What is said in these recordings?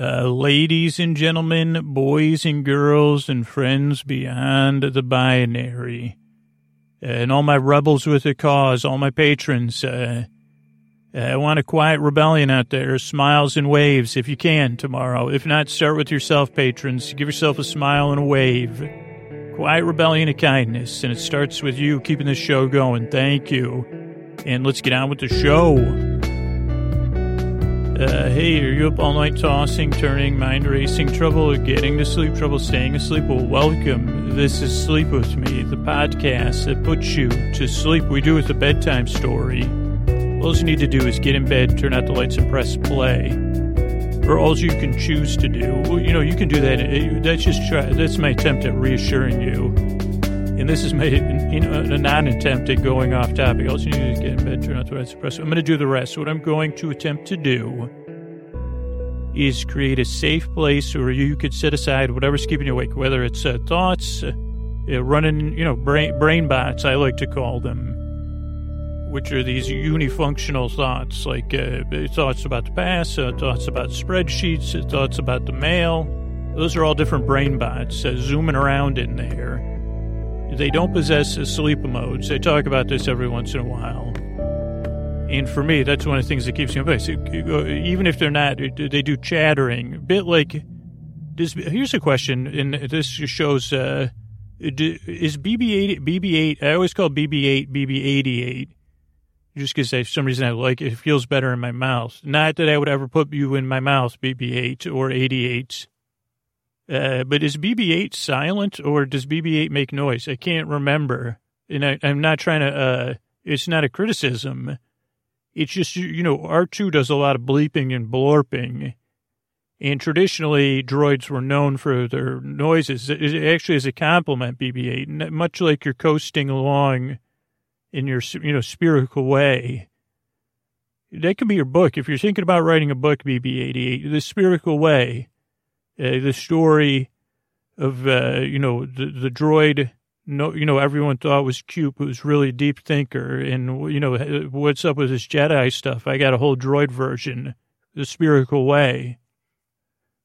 Uh, ladies and gentlemen, boys and girls, and friends beyond the binary, and all my rebels with a cause, all my patrons, uh, I want a quiet rebellion out there, smiles and waves if you can tomorrow. If not, start with yourself, patrons. Give yourself a smile and a wave. Quiet rebellion of kindness, and it starts with you keeping the show going. Thank you. And let's get on with the show. Uh, hey, are you up all night tossing, turning, mind racing, trouble getting to sleep, trouble staying asleep? Well, welcome. This is Sleep With Me, the podcast that puts you to sleep. We do it a bedtime story. All you need to do is get in bed, turn out the lights, and press play. Or all you can choose to do. You know, you can do that. That's just try. That's my attempt at reassuring you. And this is my you know, a non-attempt at going off topic. All you need is get in bed, turn out the lights, and press. I'm going to do the rest. What I'm going to attempt to do is create a safe place where you could set aside whatever's keeping you awake, whether it's uh, thoughts, uh, running, you know, brain, brain bots, I like to call them, which are these unifunctional thoughts, like uh, thoughts about the past, uh, thoughts about spreadsheets, uh, thoughts about the mail. Those are all different brain bots uh, zooming around in there. They don't possess sleep modes. They talk about this every once in a while. And for me, that's one of the things that keeps me awake. Even if they're not, they do chattering. A bit like, does, here's a question, and this shows, uh, is BB-8, BB-8, I always call BB-8 BB-88, just because for some reason I like it. It feels better in my mouth. Not that I would ever put you in my mouth, BB-8 or 88. Uh, but is BB-8 silent or does BB-8 make noise? I can't remember. And I, I'm not trying to, uh, it's not a criticism. It's just, you know, R2 does a lot of bleeping and blorping. And traditionally, droids were known for their noises. It actually is a compliment, BB-8, much like you're coasting along in your, you know, spherical way. That could be your book. If you're thinking about writing a book, BB-88, The Spherical Way, uh, the story of, uh, you know, the, the droid no, you know, everyone thought was cute, but was really a deep thinker. And, you know, what's up with this Jedi stuff? I got a whole droid version, the spherical way.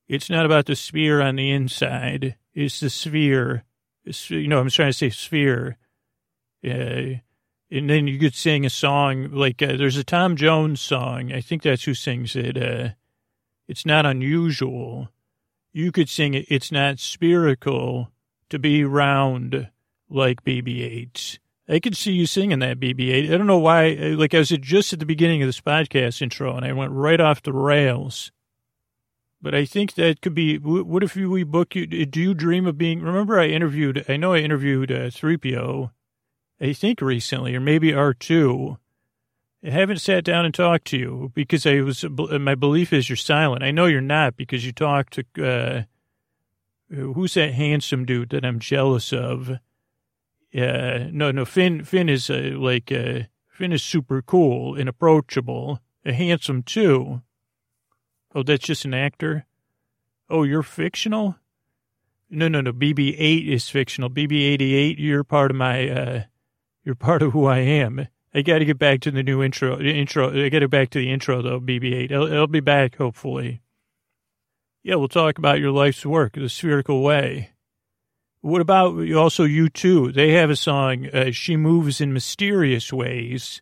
It's not about the sphere on the inside. It's the sphere. It's, you know, I'm trying to say sphere. Uh, and then you could sing a song like uh, there's a Tom Jones song. I think that's who sings it. Uh, it's not unusual. You could sing it. It's not spherical to be round like BB-8. I could see you singing that BB-8. I don't know why. Like I was just at the beginning of this podcast intro, and I went right off the rails. But I think that could be. What if we book you? Do you dream of being? Remember, I interviewed. I know I interviewed uh, 3PO. I think recently, or maybe R2. I haven't sat down and talked to you because I was. My belief is you're silent. I know you're not because you talked to. Uh, who's that handsome dude that I'm jealous of? Uh, no, no, Finn, Finn is uh, like, uh, Finn is super cool and approachable, uh, handsome too. Oh, that's just an actor? Oh, you're fictional? No, no, no, BB-8 is fictional. BB-88, you're part of my, uh, you're part of who I am. I got to get back to the new intro, intro. I got to back to the intro though, BB-8. I'll, I'll be back, hopefully. Yeah, we'll talk about your life's work, the spherical way. What about also you too? They have a song, uh, She Moves in Mysterious Ways.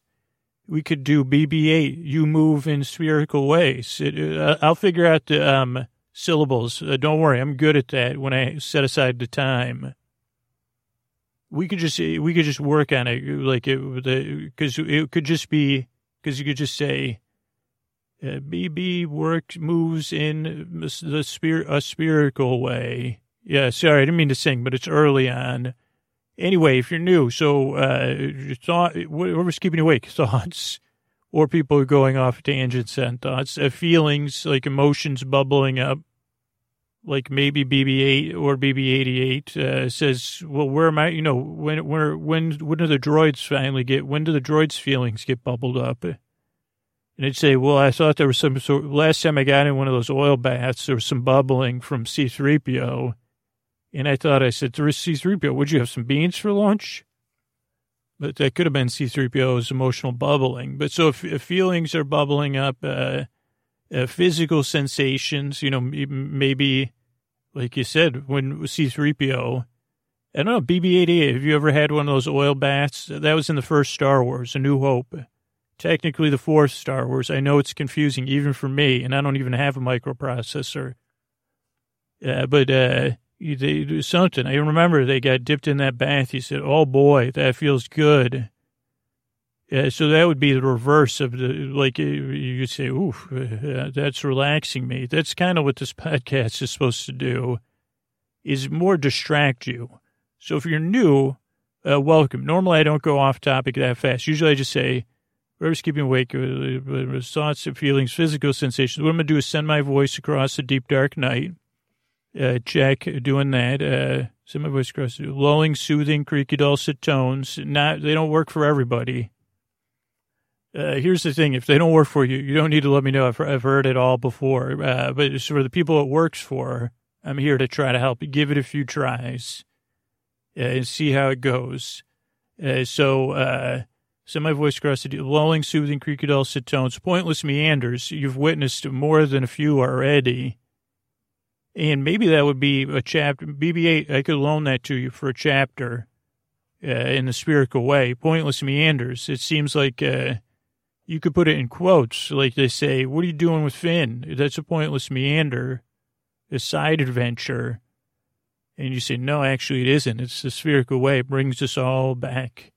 We could do BB-8, You Move in Spherical Ways. It, uh, I'll figure out the um, syllables. Uh, don't worry, I'm good at that when I set aside the time. We could just we could just work on it like it because it could just be because you could just say uh, BB works moves in the spirit a spherical way yeah, sorry, I didn't mean to sing, but it's early on. Anyway, if you're new, so uh, thought, whatever's keeping you awake, thoughts, or people are going off tangents and thoughts, uh, feelings, like emotions bubbling up, like maybe BB-8 or BB-88 uh, says, well, where am I? You know, when, when, when, when do the droids finally get, when do the droids' feelings get bubbled up? And they'd say, well, I thought there was some sort, last time I got in one of those oil baths, there was some bubbling from C-3PO. And I thought, I said to C3PO, would you have some beans for lunch? But that could have been C3PO's emotional bubbling. But so if, if feelings are bubbling up, uh, uh, physical sensations, you know, maybe, like you said, when C3PO, I don't know, BB-88, have you ever had one of those oil baths? That was in the first Star Wars, A New Hope. Technically the fourth Star Wars. I know it's confusing even for me, and I don't even have a microprocessor. Uh, but uh, they do something. I remember they got dipped in that bath. He said, "Oh boy, that feels good." Uh, so that would be the reverse of the like uh, you say, "Oof, uh, that's relaxing me." That's kind of what this podcast is supposed to do, is more distract you. So if you're new, uh, welcome. Normally I don't go off topic that fast. Usually I just say, "Whatever's keeping awake, uh, thoughts, feelings, physical sensations." What I'm gonna do is send my voice across the deep dark night uh, check doing that. Uh, some of us cross lulling, soothing, creaky, dulcet tones. Not they don't work for everybody. Uh, here's the thing: if they don't work for you, you don't need to let me know. I've, I've heard it all before. Uh, but for the people it works for. I'm here to try to help you. Give it a few tries uh, and see how it goes. Uh, so, uh, some my voice across the lulling, soothing, creaky, dulcet tones, pointless meanders. You've witnessed more than a few already. And maybe that would be a chapter, BB-8, I could loan that to you for a chapter uh, in the spherical way. Pointless meanders. It seems like you could put it in quotes, like they say, what are you doing with Finn? That's a pointless meander, a side adventure. And you say, no, actually it isn't. It's the spherical way. It brings us all back.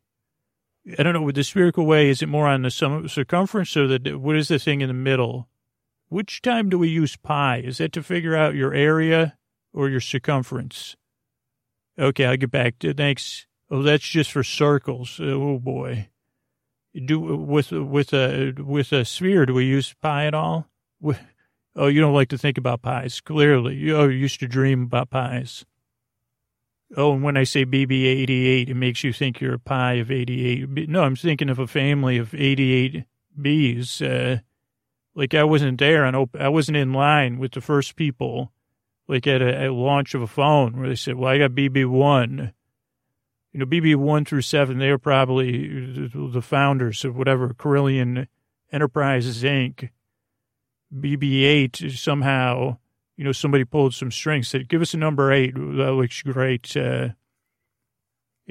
I don't know, with the spherical way, is it more on the circumference or the, what is the thing in the middle? Which time do we use pi? Is that to figure out your area or your circumference? Okay, I'll get back to thanks. Oh, that's just for circles. Oh boy. Do with with a with a sphere, do we use pi at all? Oh, you don't like to think about pies. Clearly, you oh, used to dream about pies. Oh, and when I say BB88, it makes you think you're a pie of 88. No, I'm thinking of a family of 88 bees. Uh, like I wasn't there on I wasn't in line with the first people, like at a, launch of a phone where they said, "Well, I got BB one." You know, BB one through seven, they were probably the founders of whatever Corellian Enterprises Inc. BB eight somehow, you know, somebody pulled some strings, said, "Give us a number eight. That looks great." Uh,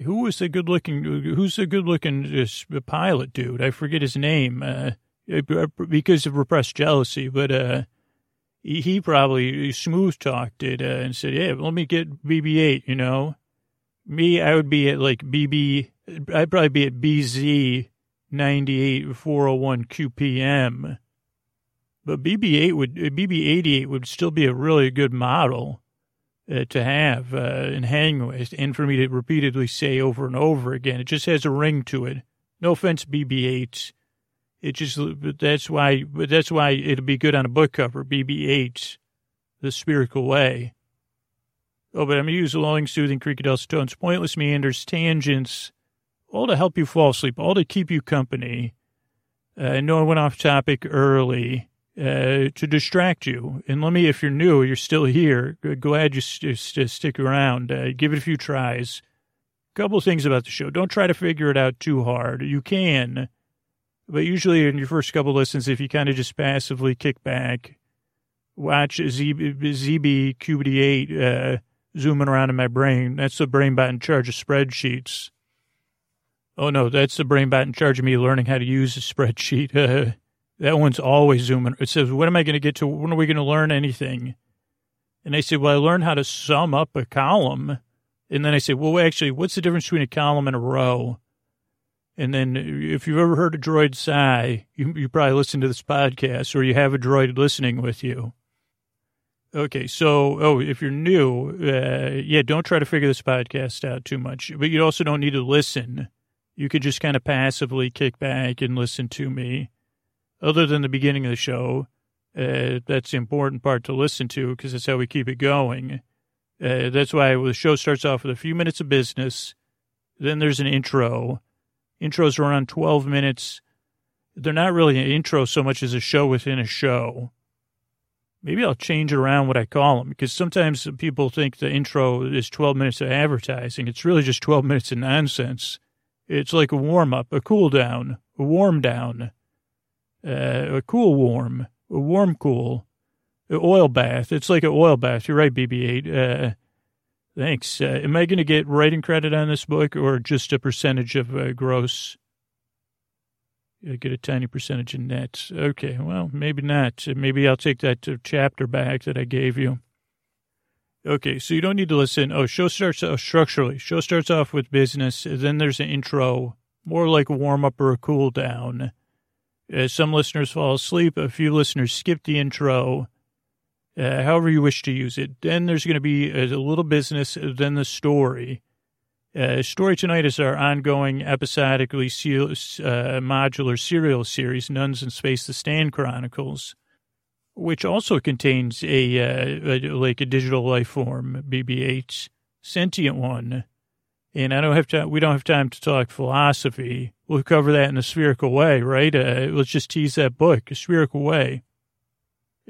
who was the good looking? Who's the good looking pilot dude? I forget his name. Uh, uh, because of repressed jealousy, but uh, he probably smooth talked it uh, and said, "Yeah, let me get BB-8." You know, me, I would be at like BB. I'd probably be at BZ ninety-eight four hundred oh one QPM, but BB-8 would BB-88 would still be a really good model. Uh, to have uh, and hang with, and for me to repeatedly say over and over again. It just has a ring to it. No offense, BB-8s it just that's why But that's why it'll be good on a book cover. BB-8, the spherical way. Oh, but I'm gonna use lulling, soothing, creaky dulcet tones, pointless meanders, tangents, all to help you fall asleep, all to keep you company. Uh, I know I went off topic early uh, to distract you. And let me, if you're new, you're still here. Glad you st- st- stick around. Uh, give it a few tries. Couple things about the show. Don't try to figure it out too hard. You can but usually in your first couple listens, if you kind of just passively kick back, watch ZB, ZB QBD8 uh, zooming around in my brain, that's the brain bot in charge of spreadsheets. Oh, no, that's the brain bot in charge of me learning how to use a spreadsheet. That one's always zooming. It says, when am I going to get to, when are we going to learn anything? And I said, well, I learned how to sum up a column. And then I said, well, actually, what's the difference between a column and a row? And then if you've ever heard a droid sigh, you, you probably listen to this podcast or you have a droid listening with you. Okay, so, oh, if you're new, uh, yeah, don't try to figure this podcast out too much, but you also don't need to listen. You could just kind of passively kick back and listen to me. Other than the beginning of the show, uh, that's the important part to listen to because that's how we keep it going. Uh, that's why the show starts off with a few minutes of business. Then there's an intro Intros are around 12 minutes. They're not really an intro so much as a show within a show. Maybe I'll change around what I call them because sometimes people think the intro is 12 minutes of advertising. It's really just 12 minutes of nonsense. It's like a warm up, a cool down, a warm down, uh, a cool warm. a warm cool, an oil bath. It's like an oil bath. You're right, BB-8. Uh, thanks. Uh, am I going to get writing credit on this book or just a percentage of uh, gross? I get a tiny percentage in net. Okay, well, maybe not. Maybe I'll take that chapter back that I gave you. Okay, so you don't need to listen. Oh, show starts oh, structurally. Show starts off with business. Then there's an intro, more like a warm up or a cool down. Uh, some listeners fall asleep. A few listeners skip the intro. Uh, however you wish to use it. Then there's going to be a, a, little business, then the story. Uh, story tonight is our ongoing episodically uh, modular serial series, Nuns in Space: The Stan Chronicles which also contains a, uh, a, like a digital life form, BB-8, sentient one. And I don't have time. We don't have time to talk philosophy. We'll cover that in a spherical way, right? Uh, let's just tease that book, a spherical way.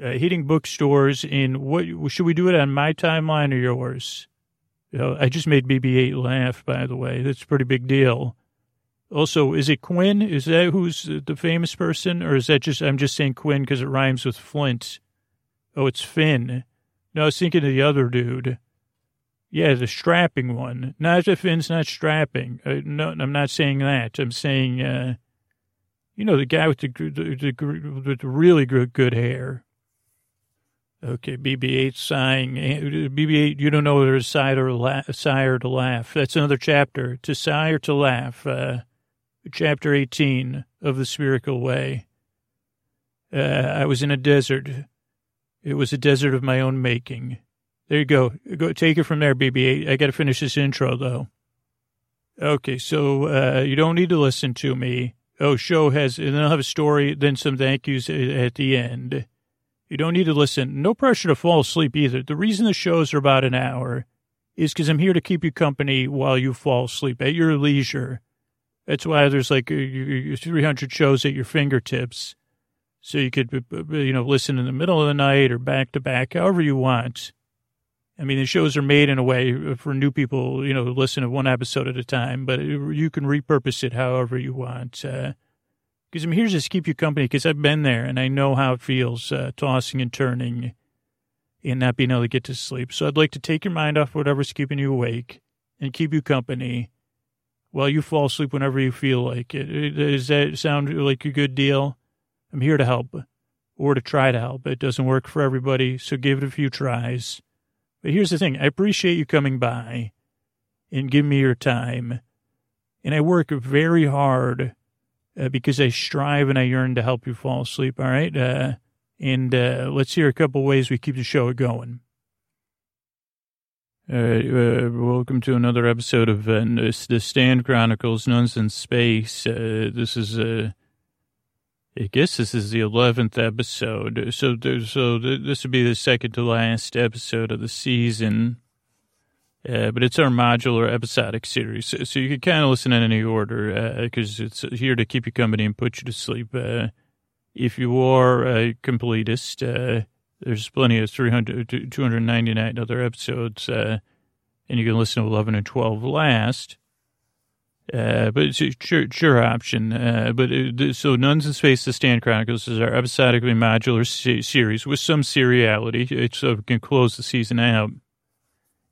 Uh, hitting bookstores in what should we do it on my timeline or yours? Know, I just made BB-8 laugh, by the way. That's a pretty big deal. Also, is it Quinn? Is that who's the famous person? Or is that just, I'm just saying Quinn because it rhymes with Flint. Oh, it's Finn. No, I was thinking of the other dude. Yeah, the strapping one. That Finn's not strapping. Uh, no, I'm not saying that. I'm saying, uh, you know, the guy with the, the, the, the really good, good hair. Okay, BB-8 sighing. BB-8, you don't know whether to sigh or, la- sigh or to laugh. That's another chapter. To sigh or to laugh. Uh, chapter 18 of the Spherical Way. Uh, I was in a desert. It was a desert of my own making. There you go. Go take it from there, BB-8. I got to finish this intro though. Okay, so uh, you don't need to listen to me. Oh, show has, and then I'll have a story, then some thank yous at the end. You don't need to listen. No pressure to fall asleep either. The reason the shows are about an hour is because I'm here to keep you company while you fall asleep at your leisure. That's why there's like uh, 300 shows at your fingertips. So you could, uh, uh, you know, listen in the middle of the night or back to back, however you want. I mean, the shows are made in a way for new people, you know, listen to one episode at a time, but you can repurpose it however you want. Because I'm here just to keep you company because I've been there and I know how it feels uh, tossing and turning and not being able to get to sleep. So I'd like to take your mind off whatever's keeping you awake and keep you company while you fall asleep whenever you feel like it. Does that sound like a good deal? I'm here to help or to try to help. It doesn't work for everybody, so give it a few tries. But here's the thing I appreciate you coming by and giving me your time. And I work very hard uh, because I strive and I yearn to help you fall asleep. All right. Uh, and uh, let's hear a couple ways we keep the show going. Uh, welcome to another episode of uh, the Stan Chronicles, Nuns in Space. Uh, this is, I guess this is the 11th episode. So, so this would be the second to last episode of the season. Uh, but it's our modular episodic series. So, so you can kind of listen in any order because uh, it's here to keep you company and put you to sleep. Uh, if you are a completist, there's plenty of 300, 299 other episodes, uh, and you can listen to 11 and 12 last. Uh, but it's a sure, sure option. Uh, but it, so Nuns in Space, The Stan Chronicles is our episodically modular se- series with some seriality. It's so we can close the season out.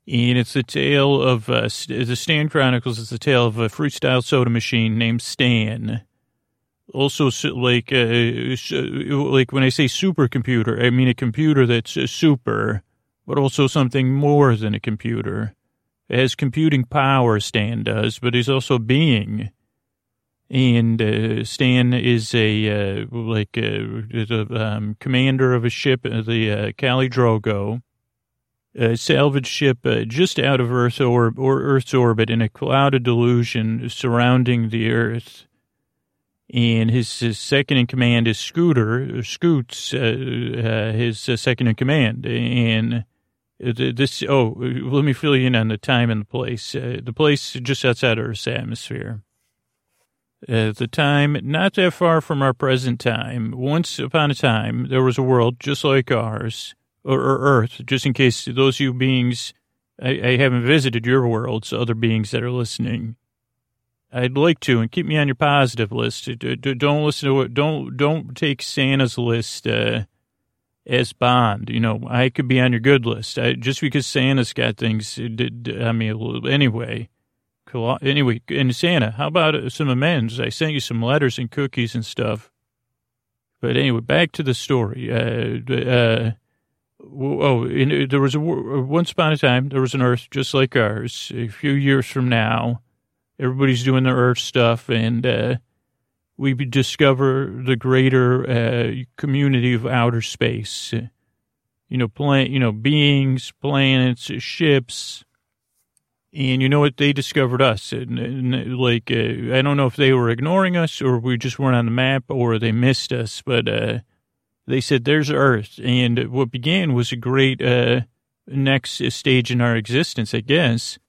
And it's the tale of, uh, the Stan Chronicles It's the tale of a freestyle soda machine named Stan also like uh, like when I say supercomputer, I mean a computer that's uh, super, but also something more than a computer. It has computing power, Stan does, but he's also being. And uh, Stan is a uh, like uh, is a um, commander of a ship, uh, the uh, Kali Drogo, a salvage ship uh, just out of Earth or, or Earth's orbit in a cloud of delusion surrounding the Earth and his, his, second in command is Scooter, Scoots, uh, uh, his uh, second in command. And this, oh, let me fill you in on the time and the place. Uh, the place just outside Earth's atmosphere. At the time, not that far from our present time, once upon a time, there was a world just like ours, or, or Earth, just in case those you beings, I, I haven't visited your worlds, other beings that are listening I'd like to, and keep me on your positive list. Don't listen to it. Don't don't take Santa's list uh, as Bond. You know, I could be on your good list. I, just because Santa's got things, I mean, anyway. Anyway, and Santa, how about some amends? I sent you some letters and cookies and stuff. But anyway, back to the story. Uh, uh, oh, in, there was a once upon a time there was an Earth just like ours. A few years from now, everybody's doing their Earth stuff, and uh, we discover the greater uh, community of outer space. You know, plan, you know, beings, planets, ships, and you know what? They discovered us. And, and like, uh, I don't know if they were ignoring us or we just weren't on the map or they missed us, but uh, they said, "There's Earth," and what began was a great uh, next stage in our existence, I guess.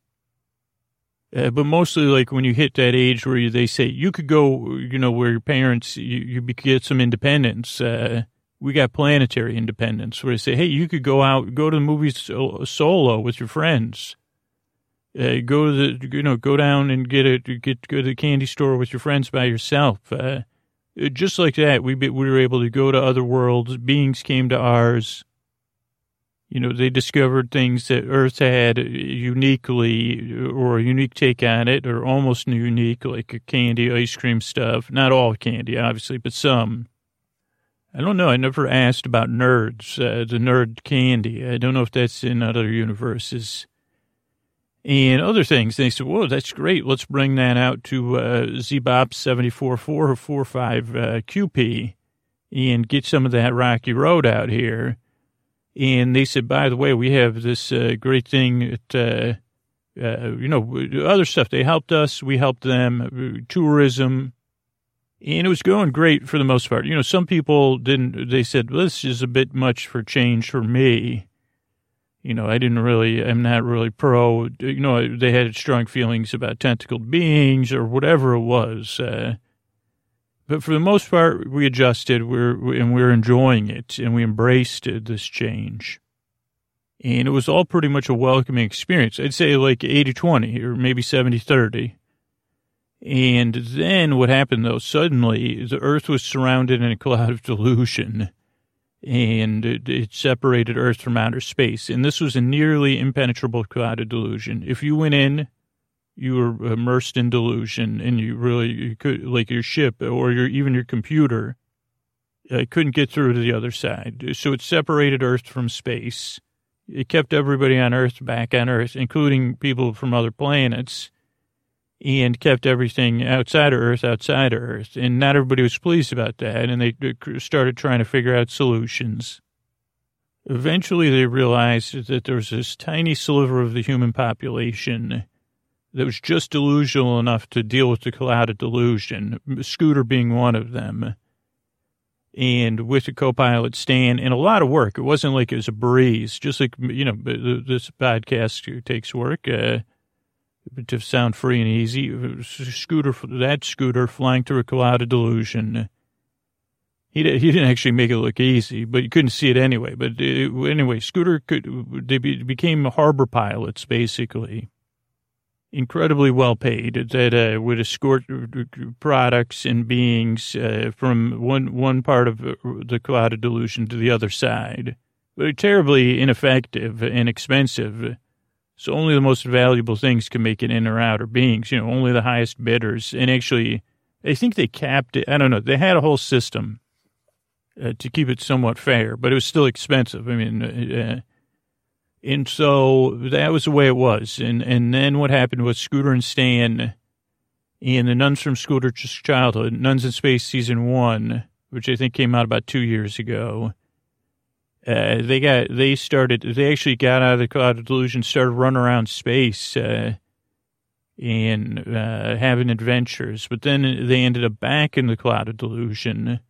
Uh, but mostly like when you hit that age where you, they say you could go, you know, where your parents, you, you get some independence. Uh, we got planetary independence where they say, hey, you could go out, go to the movies solo with your friends. Uh, go to the, you know, go down and get a, get, go to the candy store with your friends by yourself. Uh, just like that, we, we were able to go to other worlds. Beings came to ours you know, they discovered things that Earth had uniquely or a unique take on it or almost unique, like candy, ice cream stuff. Not all candy, obviously, but some. I don't know. I never asked about nerds, uh, the nerd candy. I don't know if that's in other universes. And other things. They said, whoa, that's great. Let's bring that out to uh, ZBOP 74445 uh, QP and get some of that rocky road out here and they said, by the way, we have this uh, great thing at, uh, uh, you know, other stuff. They helped us. We helped them. Tourism. And it was going great for the most part. You know, some people didn't, they said, well, this is a bit much for change for me. You know, I didn't really, I'm not really pro, you know, they had strong feelings about tentacled beings or whatever it was. Uh, but for the most part, we adjusted we're, and we're enjoying it and we embraced this change. And it was all pretty much a welcoming experience. I'd say like 80 20 or maybe 70 30. And then what happened though, suddenly the earth was surrounded in a cloud of delusion and it, it, separated earth from outer space. And this was a nearly impenetrable cloud of delusion. If you went in you were immersed in delusion and you really you could like your ship or your even your computer uh, couldn't get through to the other side so it separated earth from space it kept everybody on earth back on earth including people from other planets and kept everything outside of earth outside of earth and not everybody was pleased about that and they started trying to figure out solutions eventually they realized that there was this tiny sliver of the human population that was just delusional enough to deal with the cloud of delusion, Scooter being one of them. And with the co-pilot Stan, and a lot of work. It wasn't like it was a breeze, just like, you know, this podcast takes work uh, to sound free and easy. Scooter, that Scooter flying through a cloud of delusion. He, he didn't actually make it look easy, but you couldn't see it anyway. But uh, anyway, Scooter could, they became harbor pilots, basically incredibly well paid that uh, would escort products and beings uh, from one one part of the cloud of delusion to the other side. But terribly ineffective and expensive. So only the most valuable things can make it in or out, or beings. You know, only the highest bidders. And actually, I think they capped it. I don't know. They had a whole system uh, to keep it somewhat fair, but it was still expensive. I mean uh, and so that was the way it was. And and then what happened was Scooter and Stan and the Nuns from Scooter's Childhood, Nuns in Space Season 1, which I think came out about two years ago. Uh, they got, they started, they actually got out of the cloud of delusion, started running around space, uh, and, uh, having adventures. But then they ended up back in the cloud of delusion,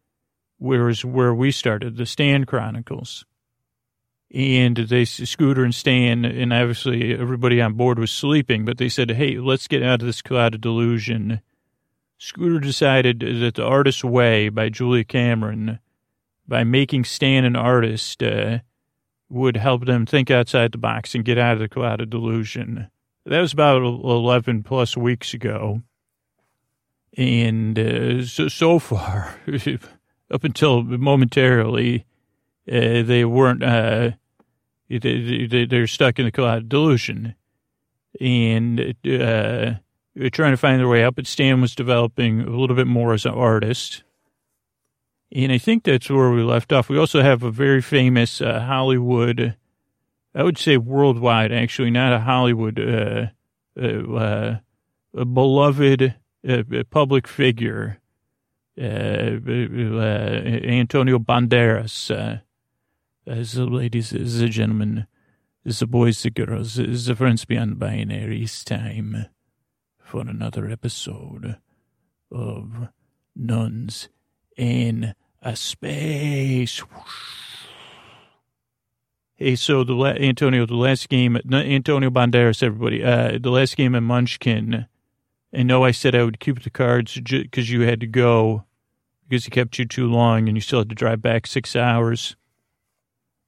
whereas where we started, the Stan Chronicles and they Scooter and Stan and obviously everybody on board was sleeping, but they said, "Hey, let's get out of this cloud of delusion." Scooter decided that the artist's way by Julia Cameron, by making Stan an artist, uh, would help them think outside the box and get out of the cloud of delusion. That was about eleven plus weeks ago, and uh, so so far, up until momentarily uh, they weren't, uh, they, they're stuck in the cloud of delusion. And uh, they're trying to find their way out, but Stan was developing a little bit more as an artist. And I think that's where we left off. We also have a very famous uh, Hollywood, I would say worldwide, actually, not a Hollywood, uh, uh, uh a beloved uh, public figure, uh, Antonio Banderas. as the ladies, the gentlemen, the boys, the girls, the friends beyond binary, it's time for another episode of Nuns in a Space. Hey, so the Antonio, the last game, Antonio Banderas, everybody, uh, the last game in Munchkin. I know I said I would keep the cards because you had to go because he kept you too long and you still had to drive back six hours.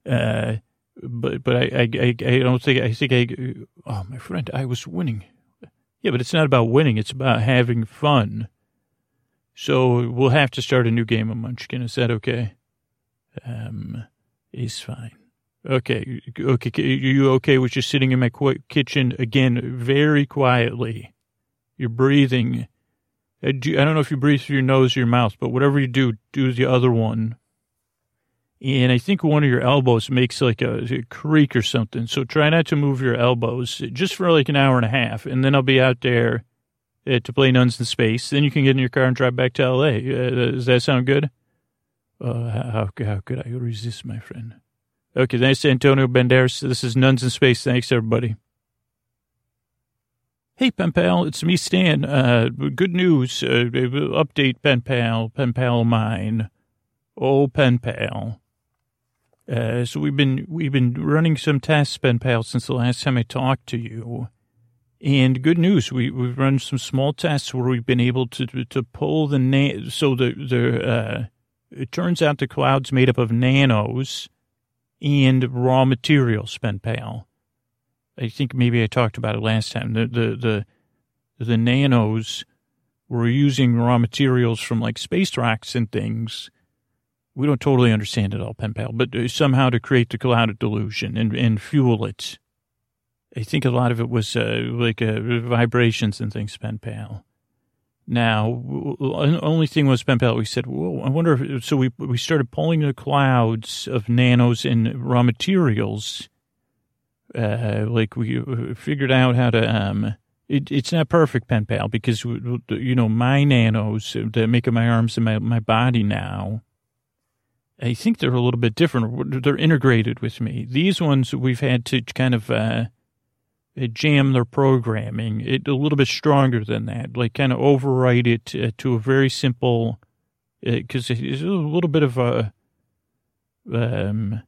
Uh, but but I, I I I don't think I think I oh my friend I was winning. Yeah, but it's not about winning. It's about having fun. So we'll have to start a new game of Munchkin. Is that okay? Um, it's fine. Okay, okay. Are you okay with just sitting in my kitchen again, very quietly? You're breathing. I don't know if you breathe through your nose or your mouth, but whatever you do, do the other one. And I think one of your elbows makes like a, a creak or something. So try not to move your elbows just for like an hour and a half, and then I'll be out there uh, to play Nuns in Space. Then you can get in your car and drive back to L.A. Uh, does that sound good? Uh, how, how could I resist, my friend? Okay, thanks to Antonio Banderas. This is Nuns in Space. Thanks, everybody. Hey, pen pal, it's me, Stan. Uh, good news. Uh, update, pen pal, pen pal mine. Oh, pen pal. Uh, so we've been we've been running some tests, pen pal, since the last time I talked to you. And good news, we, we've run some small tests where we've been able to, to pull the, na- so the, the, uh, it turns out the cloud's made up of nanos and raw materials, pen pal. I think maybe I talked about it last time. The, the, the, the nanos were using raw materials from like space rocks and things. We don't totally understand it all, pen pal, but uh, somehow to create the cloud of delusion and, and fuel it I think a lot of it was uh, like uh, vibrations and things, pen pal. Now, the only thing was pen pal. We said, "Whoa, I wonder." If, so we we started pulling the clouds of nanos and raw materials. Uh, like we uh, figured out how to. Um, it, it's not perfect, pen pal, because you know my nanos that make up my arms and my my body now. I think they're a little bit different. They're integrated with me. These ones we've had to kind of uh, jam their programming it a little bit stronger than that, like kind of overwrite it uh, to a very simple, because uh, it's a little bit of a, um,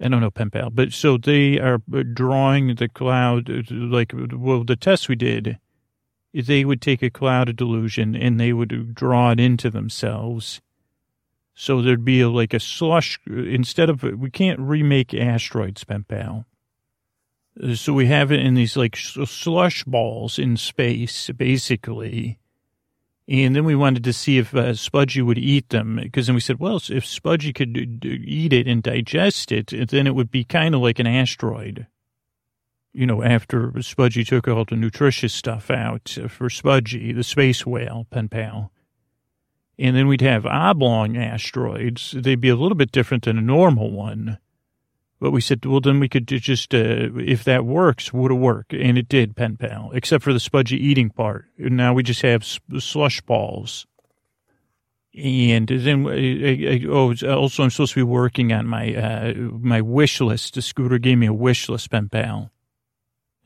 I don't know, pen pal, but so they are drawing the cloud, like, well, the test we did, they would take a cloud of delusion and they would draw it into themselves. So there'd be a, like a slush, instead of, we can't remake asteroids, pen pal so we have it in these like slush balls in space, basically. And then we wanted to see if uh, Spudgy would eat them, because then we said, well, if Spudgy could eat it and digest it, then it would be kind of like an asteroid. You know, after Spudgy took all the nutritious stuff out for Spudgy, the space whale, pen pal. And then we'd have oblong asteroids. They'd be a little bit different than a normal one. But we said, well, then we could just, uh, if that works, would it work? And it did, pen pal, except for the spudgy eating part. Now we just have slush balls. And then, uh, oh, also I'm supposed to be working on my, uh, my wish list. The scooter gave me a wish list, pen pal.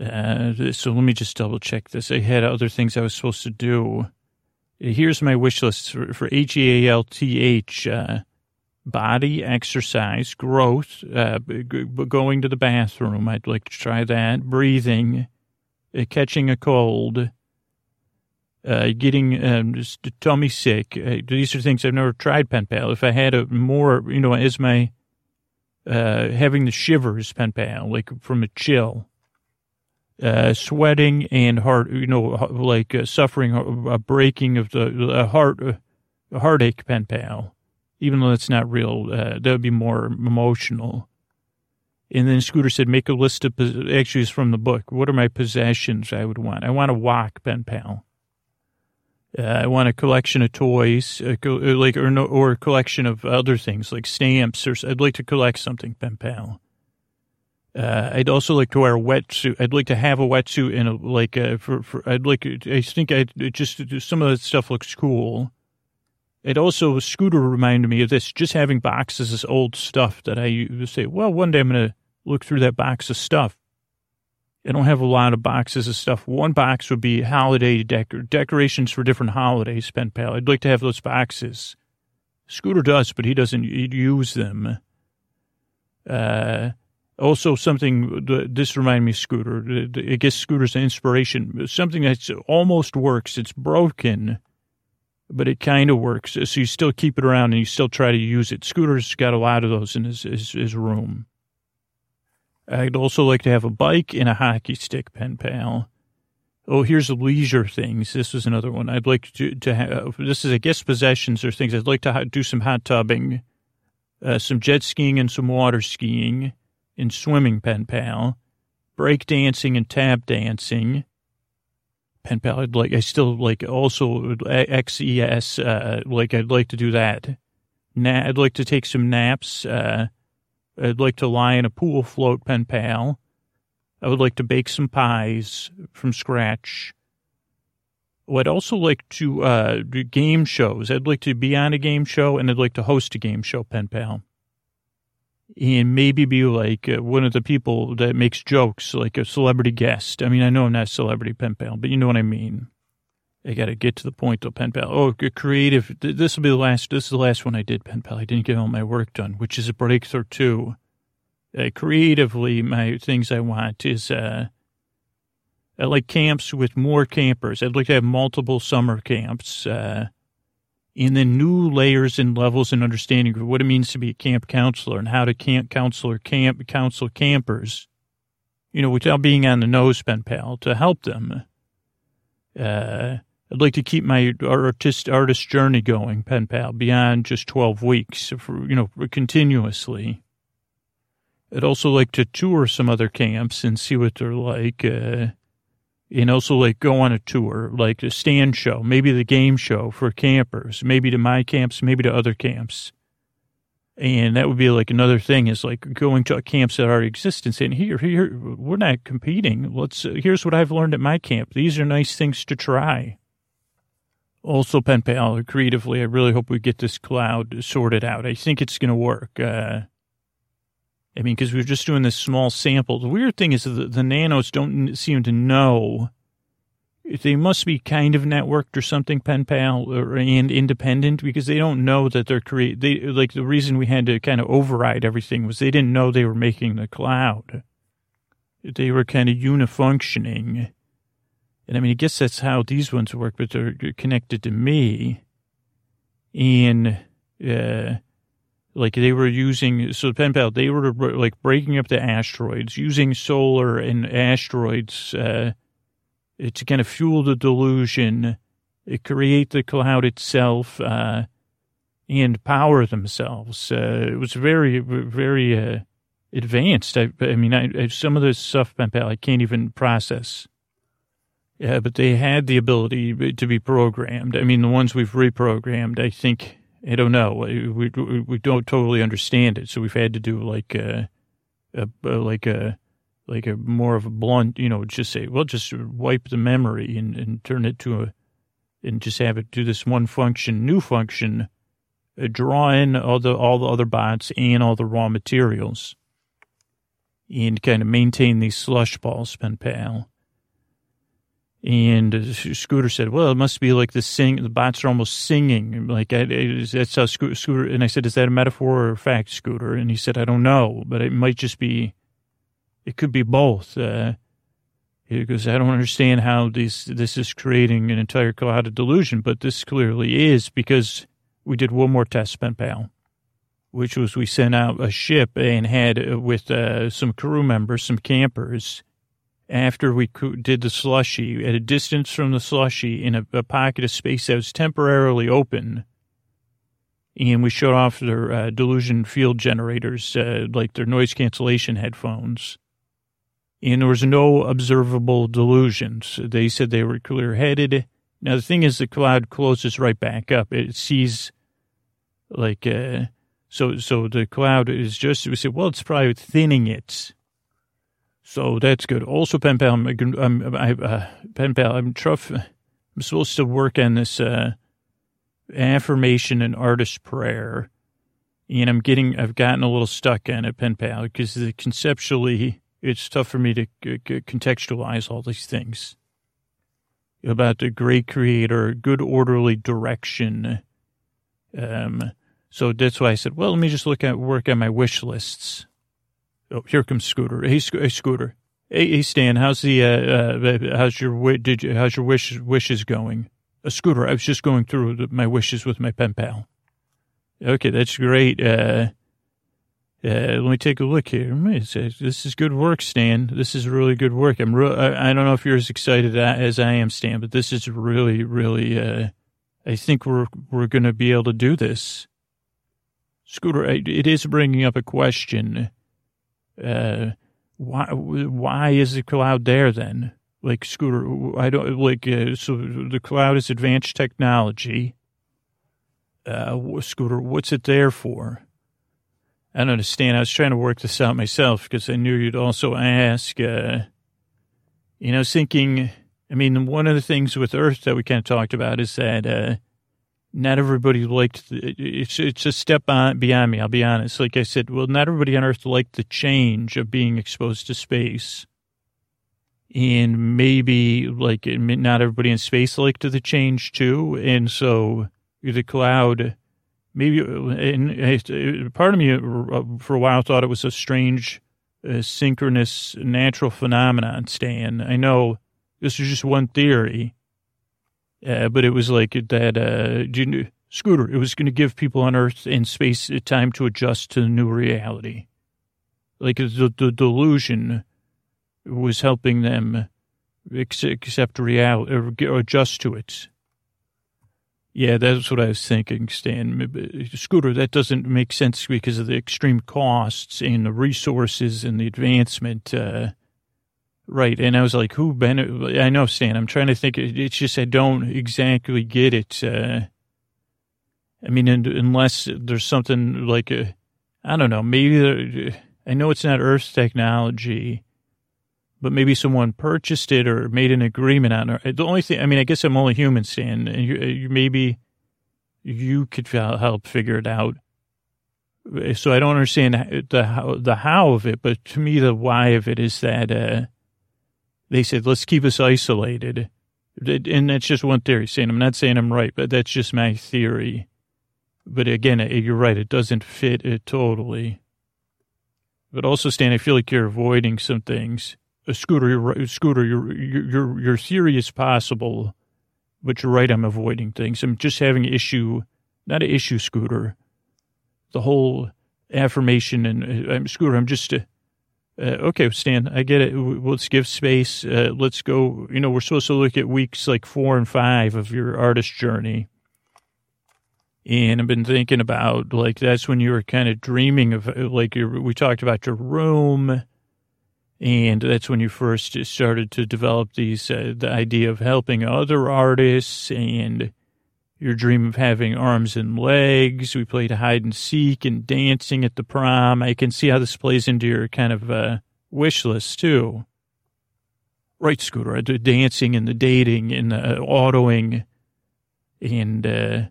Uh, so let me just double check this. I had other things I was supposed to do. Here's my wish list for, for H E A L T H, uh, body exercise, growth, uh, going to the bathroom. I'd like to try that. Breathing, uh, catching a cold, uh, getting um, just tummy sick. Uh, these are things I've never tried, pen pal. If I had a more, you know, as my uh, having the shivers, pen pal, like from a chill. Uh, sweating and heart, you know, like suffering a breaking of the heart, heartache, pen pal even though that's not real. Uh, that would be more emotional. And then Scooter said, make a list of, actually it's from the book. What are my possessions I would want? I want a wok, pen pal. Uh, I want a collection of toys, uh, like, or no, or a collection of other things like stamps or, I'd like to collect something, pen pal. Uh, I'd also like to wear a wetsuit. I'd like to have a wetsuit and a, like, uh, for, for, I'd like, I think I just, some of that stuff looks cool. It also, Scooter reminded me of this, just having boxes of old stuff that I say, well, one day I'm going to look through that box of stuff. I don't have a lot of boxes of stuff. One box would be holiday decor- decorations for different holidays, pen pal. I'd like to have those boxes. Scooter does, but he doesn't use them. Uh, also, something this reminded me, Scooter. I guess Scooter's an inspiration. Something that almost works. It's broken, but it kind of works. So you still keep it around and you still try to use it. Scooter's got a lot of those in his, his, his room. I'd also like to have a bike and a hockey stick, pen pal. Oh, here's leisure things. This is another one. I'd like to, to have, this is, I guess, possessions or things. I'd like to do some hot tubbing, uh, some jet skiing and some water skiing and swimming, pen pal, break dancing and tap dancing. Pen pal, I'd like, I still like also XES, uh, like I'd like to do that. Na- I'd like to take some naps, uh, I'd like to lie in a pool float pen pal. I would like to bake some pies from scratch. Oh, I'd also like to uh, do game shows. I'd like to be on a game show, and I'd like to host a game show, pen pal. And maybe be like uh, one of the people that makes jokes, like a celebrity guest. I mean, I know I'm not a celebrity pen pal, but you know what I mean. I got to get to the point though, pen pal. Oh, creative. This will be the last. This is the last one I did, pen pal. I didn't get all my work done, which is a breakthrough too. Uh, creatively, my things I want is uh, I like camps with more campers. I'd like to have multiple summer camps, uh, and then new layers and levels and understanding of what it means to be a camp counselor and how to camp counselor camp counsel campers. You know, without being on the nose, pen pal, to help them. Uh, I'd like to keep my artist artist journey going, pen pal, beyond just 12 weeks, for, you know, continuously. I'd also like to tour some other camps and see what they're like. Uh, and also like go on a tour, like a stand show, maybe the game show for campers, maybe to my camps, maybe to other camps. And that would be like another thing is like going to camps that already exist and saying, here, here, we're not competing. Let's, uh, here's what I've learned at my camp. These are nice things to try also, pen pal, creatively, I really hope we get this cloud sorted out. I think it's going to work. Uh, I mean, because we're just doing this small sample. The weird thing is the, the nanos don't seem to know. They must be kind of networked or something, pen pal, or, and independent because they don't know that they're create. They like the reason we had to kind of override everything was they didn't know they were making the cloud. They were kind of unifunctioning and I mean, I guess that's how these ones work, but they're connected to me. And, uh, like they were using, so pen pal, they were like breaking up the asteroids, using solar and asteroids, uh, to kind of fuel the delusion, create the cloud itself, uh, and power themselves. Uh, it was very, very, uh, advanced. I, I mean, I, I, some of this stuff, pen pal, I can't even process. Yeah, but they had the ability to be programmed. I mean, the ones we've reprogrammed, I think, I don't know, we we, we don't totally understand it, so we've had to do like a, a, a like a like a more of a blunt, you know, just say, well, just wipe the memory and, and turn it to a, and just have it do this one function, new function, uh, draw in all the all the other bots and all the raw materials, and kind of maintain these slush balls, pen pal. And Scooter said, "Well, it must be like the sing. The bots are almost singing. Like that's how Scooter." And I said, "Is that a metaphor or a fact, Scooter?" And he said, "I don't know, but it might just be. It could be both." Uh, because I don't understand how this this is creating an entire cloud of delusion, but this clearly is because we did one more test, pen pal, which was we sent out a ship and had uh, with uh, some crew members, some campers after we did the slushy at a distance from the slushy in a, a, pocket of space that was temporarily open. and we shut off their uh, delusion field generators, uh, like their noise cancellation headphones. And there was no observable delusions. They said they were clear headed. Now, the thing is, the cloud closes right back up. It sees, like, uh, so, so the cloud is just, we said, well, it's probably thinning it. So that's good. Also, pen pal, I'm, I'm I, uh, pen pal, I'm tough. I'm supposed to work on this, uh, affirmation and artist prayer. And I'm getting, I've gotten a little stuck on it, pen pal, because conceptually it's tough for me to contextualize all these things about the great creator, good orderly direction. Um, so that's why I said, well, let me just look at work on my wish lists. Oh, here comes Scooter. Hey, hey Scooter. Hey, hey, Stan. How's the uh, uh how's your did you, how's your wish wishes going? A Scooter. I was just going through the, my wishes with my pen pal. Okay, that's great. Uh, uh, let me take a look here. This is good work, Stan. This is really good work. I'm real. I, I don't know if you're as excited as I am, Stan, but this is really, really. Uh, I think we're we're going to be able to do this. Scooter, it is bringing up a question. Uh, why why is the cloud there then? Like Scooter, I don't like. Uh, so the cloud is advanced technology. Uh, Scooter, what's it there for? I don't understand. I was trying to work this out myself because I knew you'd also ask. Uh, you know, thinking. I mean, one of the things with Earth that we kind of talked about is that uh, not everybody liked. The, it's it's a step on, beyond me. I'll be honest. Like I said, well, not everybody on Earth liked the change of being exposed to space, and maybe like not everybody in space liked the change too, and so the cloud maybe, and part of me uh, for a while thought it was a strange, uh, synchronous natural phenomenon, Stan. I know this is just one theory, uh, but it was like that, uh, Scooter, it was going to give people on Earth and space time to adjust to the new reality. Like the, the delusion was helping them accept reality or adjust to it. Yeah, that's what I was thinking, Stan. Scooter, that doesn't make sense because of the extreme costs and the resources and the advancement. Uh, right. And I was like, who benefit? I know, Stan, I'm trying to think. It's just I don't exactly get it. Uh, I mean, unless there's something like a, I don't know, maybe I know it's not Earth technology but maybe someone purchased it or made an agreement on it. The only thing, I mean, I guess I'm only human, Stan, and you, you, maybe you could help figure it out. So I don't understand the how, the how of it, but to me, the why of it is that uh, they said, let's keep us isolated. And that's just one theory, saying I'm not saying I'm right, but that's just my theory. But again, you're right, it doesn't fit it totally. But also, Stan, I feel like you're avoiding some things A Scooter, you're, Scooter, your your your theory is possible, but you're right. I'm avoiding things. I'm just having an issue, not an issue, Scooter. The whole affirmation and uh, Scooter. I'm just. Uh, uh, okay, Stan, I get it. Let's give space. Uh, let's go. You know, we're supposed to look at weeks like four and five of your artist journey. And I've been thinking about like that's when you were kind of dreaming of like we talked about your room and that's when you first started to develop these, uh, the idea of helping other artists and your dream of having arms and legs. We played hide and seek and dancing at the prom. I can see how this plays into your kind of uh, wish list too. Right, Scooter, the dancing and the dating and the autoing. And uh,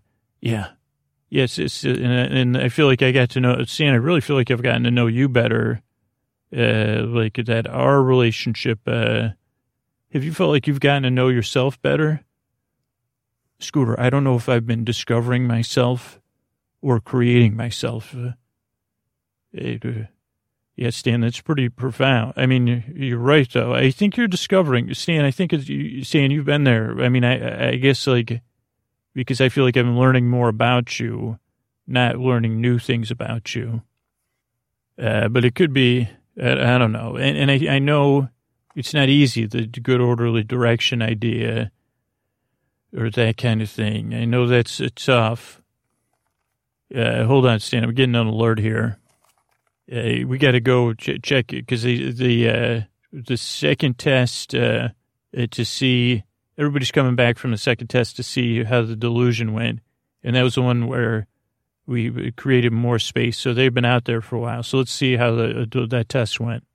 yeah, yes, it's, and, and I feel like I got to know, Stan, I really feel like I've gotten to know you better uh, like that our relationship, uh, have you felt like you've gotten to know yourself better? Scooter, I don't know if I've been discovering myself or creating myself. Uh, it, uh, yeah, Stan, that's pretty profound. I mean, you're right, though. I think you're discovering, Stan. I think, it's, Stan, you've been there. I mean, I, I guess, like, because I feel like I'm learning more about you, not learning new things about you. Uh, but it could be, I don't know. And, and I, I know it's not easy, the good orderly direction idea or that kind of thing. I know that's tough. Uh, hold on, Stan. I'm getting an alert here. Uh, we got to go ch- check it because the the uh, the second test uh, to see everybody's coming back from the second test to see how the delusion went, and that was the one where we created more space. So they've been out there for a while. So let's see how the, that test went.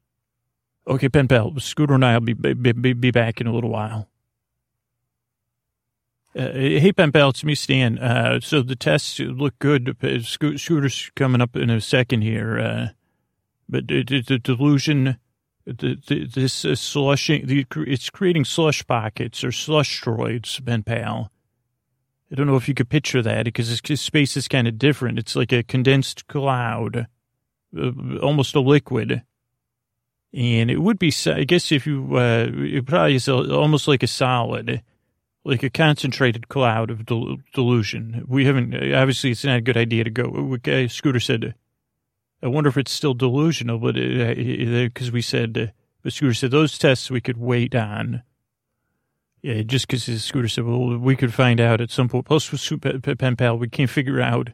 Okay, Pen Pal, Scooter and I will be, be, be back in a little while. Uh, hey, Pen Pal, it's me, Stan. Uh, so the tests look good. Scooter's coming up in a second here. Uh, but the, the, the delusion, the, the, this uh, slushing, the, it's creating slush pockets or slush droids, Pen Pal. I don't know if you could picture that because space is kind of different. It's like a condensed cloud, uh, almost a liquid. And it would be, I guess, if you, uh, it probably is almost like a solid, like a concentrated cloud of del- delusion. We haven't, obviously, it's not a good idea to go. Scooter said, I wonder if it's still delusional, but because uh, we said, uh, but Scooter said those tests we could wait on yeah, just because scooter said, well, we could find out at some point. Plus, with Pen Pal, we can't figure out.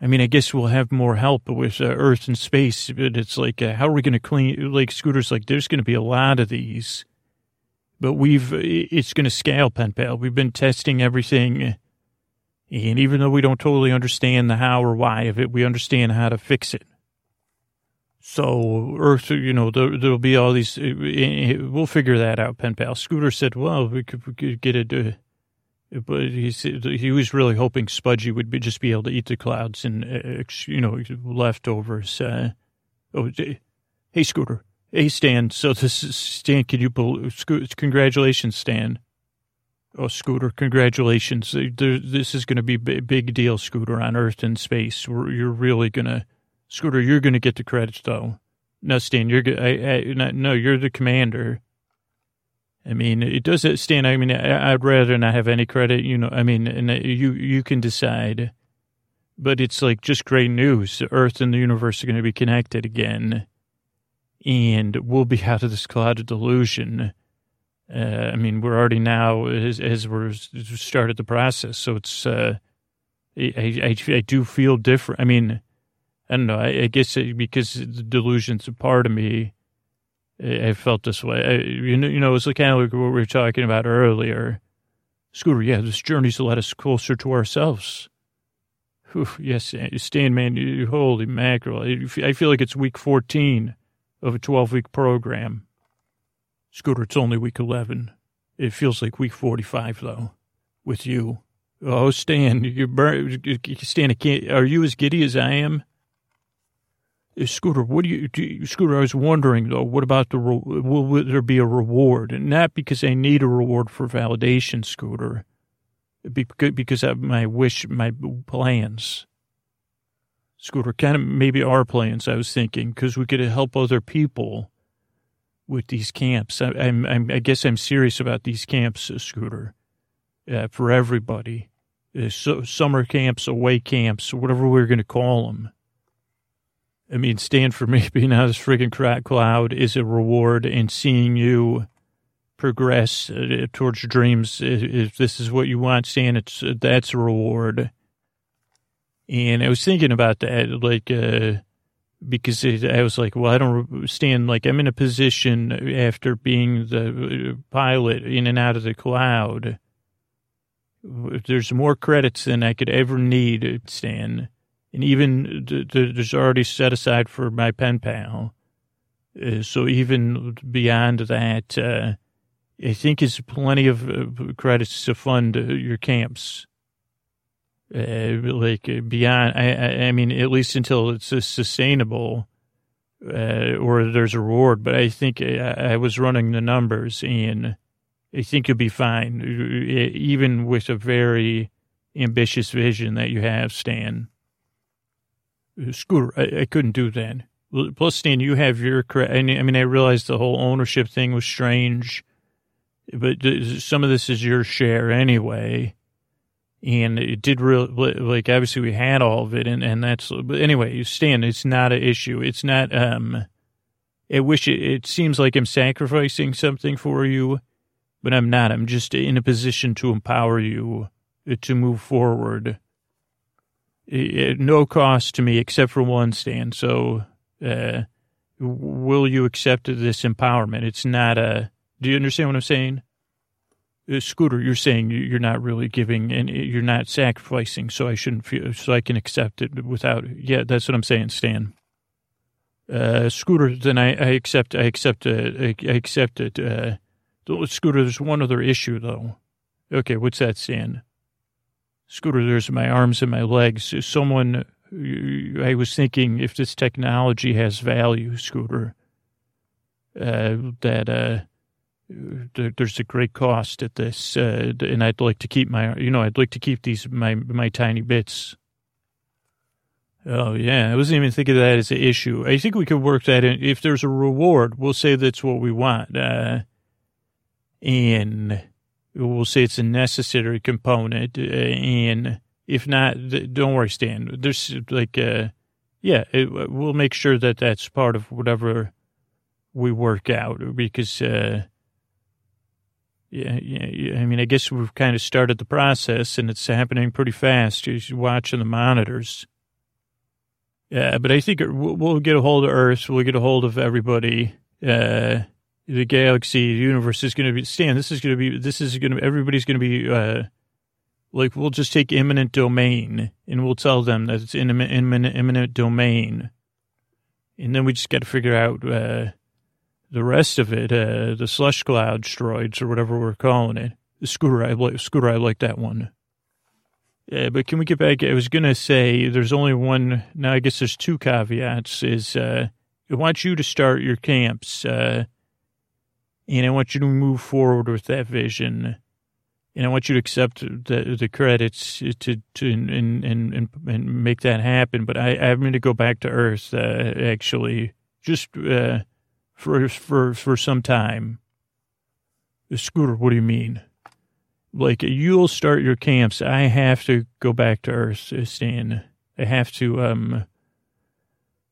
I mean, I guess we'll have more help with uh, Earth and space, but it's like, uh, how are we going to clean? Like, scooters, like, there's going to be a lot of these. But we've, it's going to scale, Pen Pal. We've been testing everything. And even though we don't totally understand the how or why of it, we understand how to fix it. So Earth, you know, there, will be all these. We'll figure that out. Pen pal Scooter said, "Well, we could, we could get it." Uh, but he said he was really hoping Spudgy would be, just be able to eat the clouds and uh, you know leftovers. Uh, oh, hey Scooter, hey Stan. So this is Stan. Can you believe? Congratulations, Stan. Oh, Scooter, congratulations. This is going to be a big deal, Scooter, on Earth and space. You're really going to Scooter, you're going to get the credits though. No, Stan, you're good. No, you're the commander. I mean, it does it, Stan. I mean, I, would rather not have any credit. You know, I mean, and uh, you you can decide. But it's like just great news. Earth and the universe are going to be connected again, and we'll be out of this cloud of delusion. Uh, I mean, we're already now as, as we're started the process. So it's uh, I, I I do feel different. I mean I don't know. I, I guess because the delusion's a part of me, I, I felt this way. I, you know, you know, it's kind of like what we were talking about earlier. Scooter, yeah, this journey's led us closer to ourselves. Whew, yes, Stan, man, you, holy mackerel. I feel like it's week 14 of a 12 week program. Scooter, it's only week 11. It feels like week 45, though, with you. Oh, Stan, you're, Stan, are you as giddy as I am? Scooter, what do you, do you, Scooter? I was wondering though, what about the will, will there be a reward? And not because I need a reward for validation, Scooter, because of my wish, my plans. Scooter, kind of maybe our plans. I was thinking because we could help other people with these camps. I, am I'm, I guess I'm serious about these camps, uh, Scooter, uh, for everybody. Uh, so, summer camps, away camps, whatever we're going to call them I mean, stand for me being out of this freaking crack cloud is a reward, and seeing you progress uh, towards your dreams, if this is what you want, Stan, it's uh, that's a reward. And I was thinking about that, like, uh, because I was like, well, I don't stand like I'm in a position after being the uh, pilot in and out of the cloud. There's more credits than I could ever need, Stan and even there's already set aside for my pen pal. Uh, so even beyond that, uh, I think it's plenty of uh, credits to fund uh, your camps. Uh, like uh, beyond, I, I, mean, at least until it's sustainable or there's a reward. But I think I, I was running the numbers, and I think you'll be fine, even with a very ambitious vision that you have, Stan. Scooter, I, I couldn't do that. Plus, Stan, you have your, I mean, I realized the whole ownership thing was strange, but some of this is your share anyway. And it did really, like, obviously we had all of it, and, and that's, but anyway, Stan, it's not an issue. It's not, um, I wish it, it seems like I'm sacrificing something for you, but I'm not. I'm just in a position to empower you to move forward uh, no cost to me except for one stand. So, uh, will you accept this empowerment? It's not a, do you understand what I'm saying? Uh, Scooter, you're saying you're not really giving and you're not sacrificing, so I shouldn't feel, so I can accept it without, yeah, that's what I'm saying, Stan. Uh, Scooter, then I, I accept, I accept, uh, I, accept it. Uh, Scooter, there's one other issue though. Okay, what's that, Stan? Scooter, there's my arms and my legs. Someone, I was thinking if this technology has value, Scooter, uh, that, uh, there's a great cost at this, uh, and I'd like to keep my, you know, I'd like to keep these my my tiny bits. Oh yeah, I wasn't even thinking of that as an issue. I think we could work that in. If there's a reward, we'll say that's what we want, uh, and we'll say it's a necessary component. Uh, and if not, don't worry, Stan. There's like, uh, yeah, it, we'll make sure that that's part of whatever we work out because. Uh, yeah, yeah, I mean, I guess we've kind of started the process and it's happening pretty fast. You're watching the monitors. Yeah, but I think we'll get a hold of Earth. We'll get a hold of everybody. Uh, the galaxy, the universe is going to be, Stan, this is going to be, this is going to, everybody's going to be, uh, like, we'll just take eminent domain and we'll tell them that it's imminent, imminent, imminent domain. And then we just got to figure out, uh, the rest of it, uh, the slush cloud asteroids or whatever we're calling it. The scooter, I like, scooter, I like that one. Yeah, but can we get back? I was to say there's only one. Now, I guess there's two caveats. Is uh, I want you to start your camps, uh, and I want you to move forward with that vision, and I want you to accept the the credits to to and and and, and make that happen. But I I'm to go back to Earth, uh, actually, just. Uh, for for for some time. Scooter, what do you mean? Like you'll start your camps. I have to go back to Earth, Stan. I have to. Um.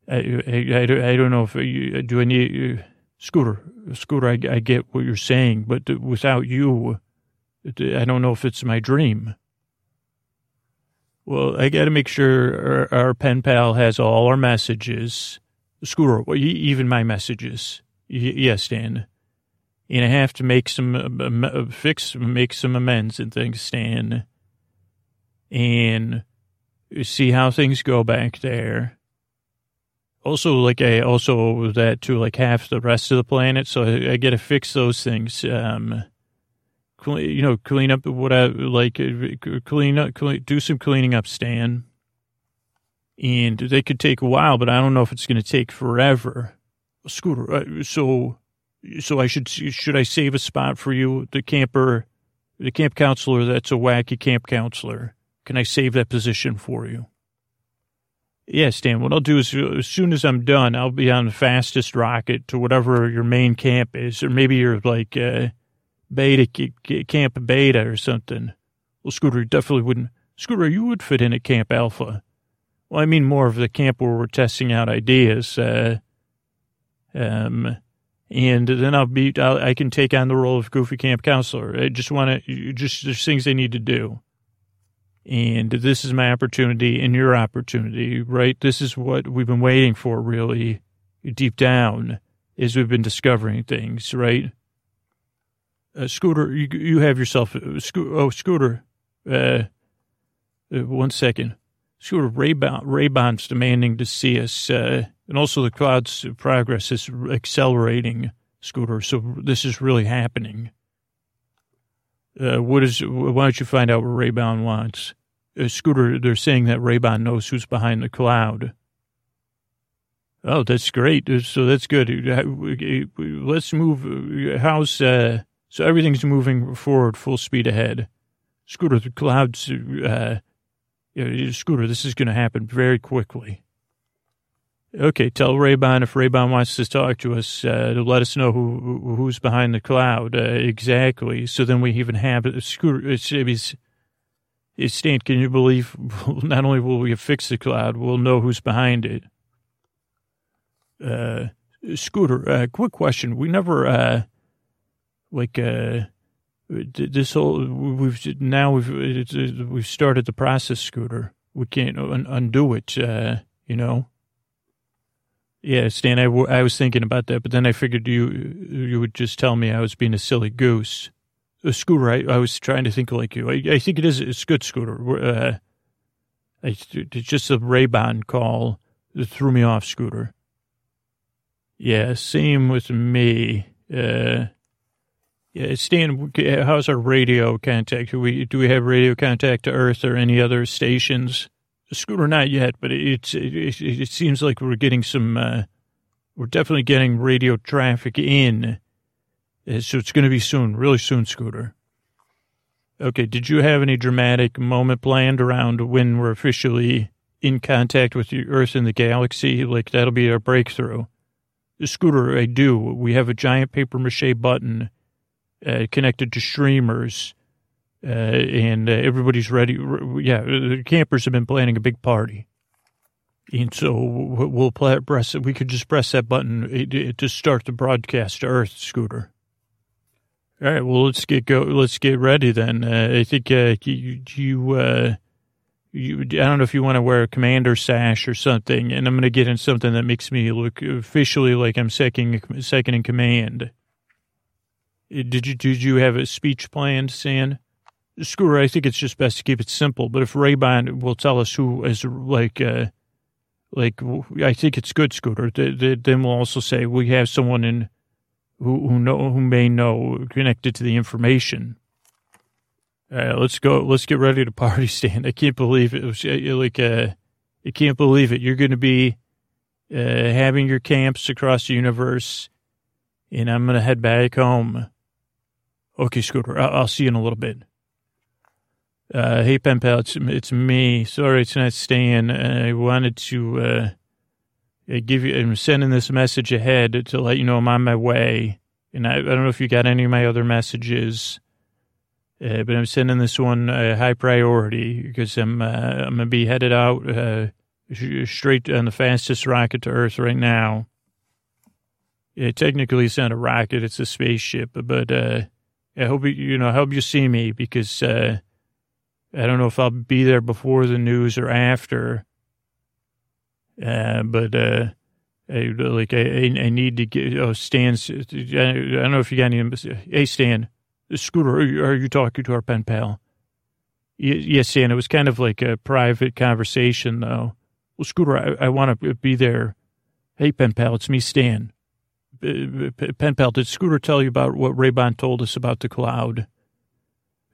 I I, I, don't know if you do. I need uh, Scooter. Scooter, I, I get what you're saying, but without you, I don't know if it's my dream. Well, I got to make sure our, our, pen pal has all our messages Scooter, even my messages. Yes, Dan. And I have to make some, uh, uh, fix, make some amends and things, Stan. And see how things go back there. Also, like I also that to like half the rest of the planet, so I, I got to fix those things. Um, clean, you know, clean up what I like, uh, clean up, clean, do some cleaning up, Stan and they could take a while, but I don't know if it's going to take forever. Scooter, uh, so so I should should I save a spot for you, the camper, the camp counselor? That's a wacky camp counselor. Can I save that position for you? Yes, Dan. What I'll do is, as soon as I'm done, I'll be on the fastest rocket to whatever your main camp is, or maybe you're like uh, Beta Camp Beta or something. Well, Scooter definitely wouldn't. Scooter, you would fit in at Camp Alpha. Well, I mean more of the camp where we're testing out ideas. Uh, um, and then I'll be, I'll, i can take on the role of goofy camp counselor. I just want to, just, there's things they need to do. And this is my opportunity and your opportunity, right? This is what we've been waiting for really deep down as we've been discovering things, right? Uh, Scooter, you, you have yourself, uh, Sco- oh, Scooter, uh, uh, one second. Scooter, Raybon's demanding to see us, uh, and also the cloud's progress is accelerating, Scooter. So this is really happening. Uh, what is? Why don't you find out what Raybon wants? Uh, Scooter, they're saying that Raybon knows who's behind the cloud. Oh, that's great. Uh, so that's good. Uh, let's move. How's uh, so everything's moving forward, full speed ahead. Scooter, the clouds. Uh, Scooter, this is going to happen very quickly. Okay, tell Raybon if Raybon wants to talk to us uh, to let us know who who's behind the cloud uh, exactly. So then we even have it. Scooter, it's, it's, it's Stan, can you believe not only will we fix the cloud, we'll know who's behind it. Uh, Scooter, uh, quick question. We never, uh, like, uh, this whole we've now we've we've started the process scooter we can't un- undo it, uh, you know? Yeah, Stan, I, w- I was thinking about that, but then I figured you you would just tell me I was being a silly goose. A scooter, I, I was trying to think like you. I, I think it is it's good, Scooter. Uh, I, it's just a Ray-Ban call that threw me off, Scooter. Yeah, same with me. Uh, yeah, Stan, how's our radio contact? Do we do we have radio contact to Earth or any other stations? Scooter, not yet, but it's it, it seems like we're getting some. Uh, we're definitely getting radio traffic in, uh, so it's going to be soon, really soon, Scooter. Okay, did you have any dramatic moment planned around when we're officially in contact with the Earth and the galaxy? Like that'll be our breakthrough. Scooter, I do. We have a giant paper mache button uh, connected to streamers uh, and uh, everybody's ready. Yeah, the campers have been planning a big party. And so we'll press. We could just press that button to start the broadcast to Earth, Scooter. All right. Well, let's get go. Let's get ready then. Uh, I think uh, you, you, uh, you. I don't know if you want to wear a commander sash or something, and I'm going to get in something that makes me look officially like I'm second second in command. Did you did you have a speech planned, San? Scooter, I think it's just best to keep it simple. But if Ray-Ban will tell us who is like, uh, like I think it's good, Scooter. Then we'll also say we have someone in who who know who may know connected to the information. Uh, let's go. Let's get ready to party stand. I can't believe it. it was uh, like uh, I can't believe it. You're going to be uh, having your camps across the universe, and I'm going to head back home. Okay, Scooter. I'll, I'll see you in a little bit. Uh, hey, pen pal, it's, it's me. Sorry, it's not Stan. I wanted to uh, give you. I'm sending this message ahead to let you know I'm on my way. And I, I don't know if you got any of my other messages, uh, but I'm sending this one uh, high priority because I'm uh, I'm gonna be headed out uh, straight on the fastest rocket to Earth right now. Yeah, technically it's not a rocket; it's a spaceship. But uh, I hope you, you know, I hope you see me because uh, I don't know if I'll be there before the news or after. Uh, but uh, I, like I, I need to get. Oh, Stan, I don't know if you got any. Hey, Stan, Scooter, are you, are you talking to our pen pal? Yes, Stan. It was kind of like a private conversation, though. Well, Scooter, I, I want to be there. Hey, pen pal, it's me, Stan. Pen pal, did Scooter tell you about what Ray-Ban told us about the cloud?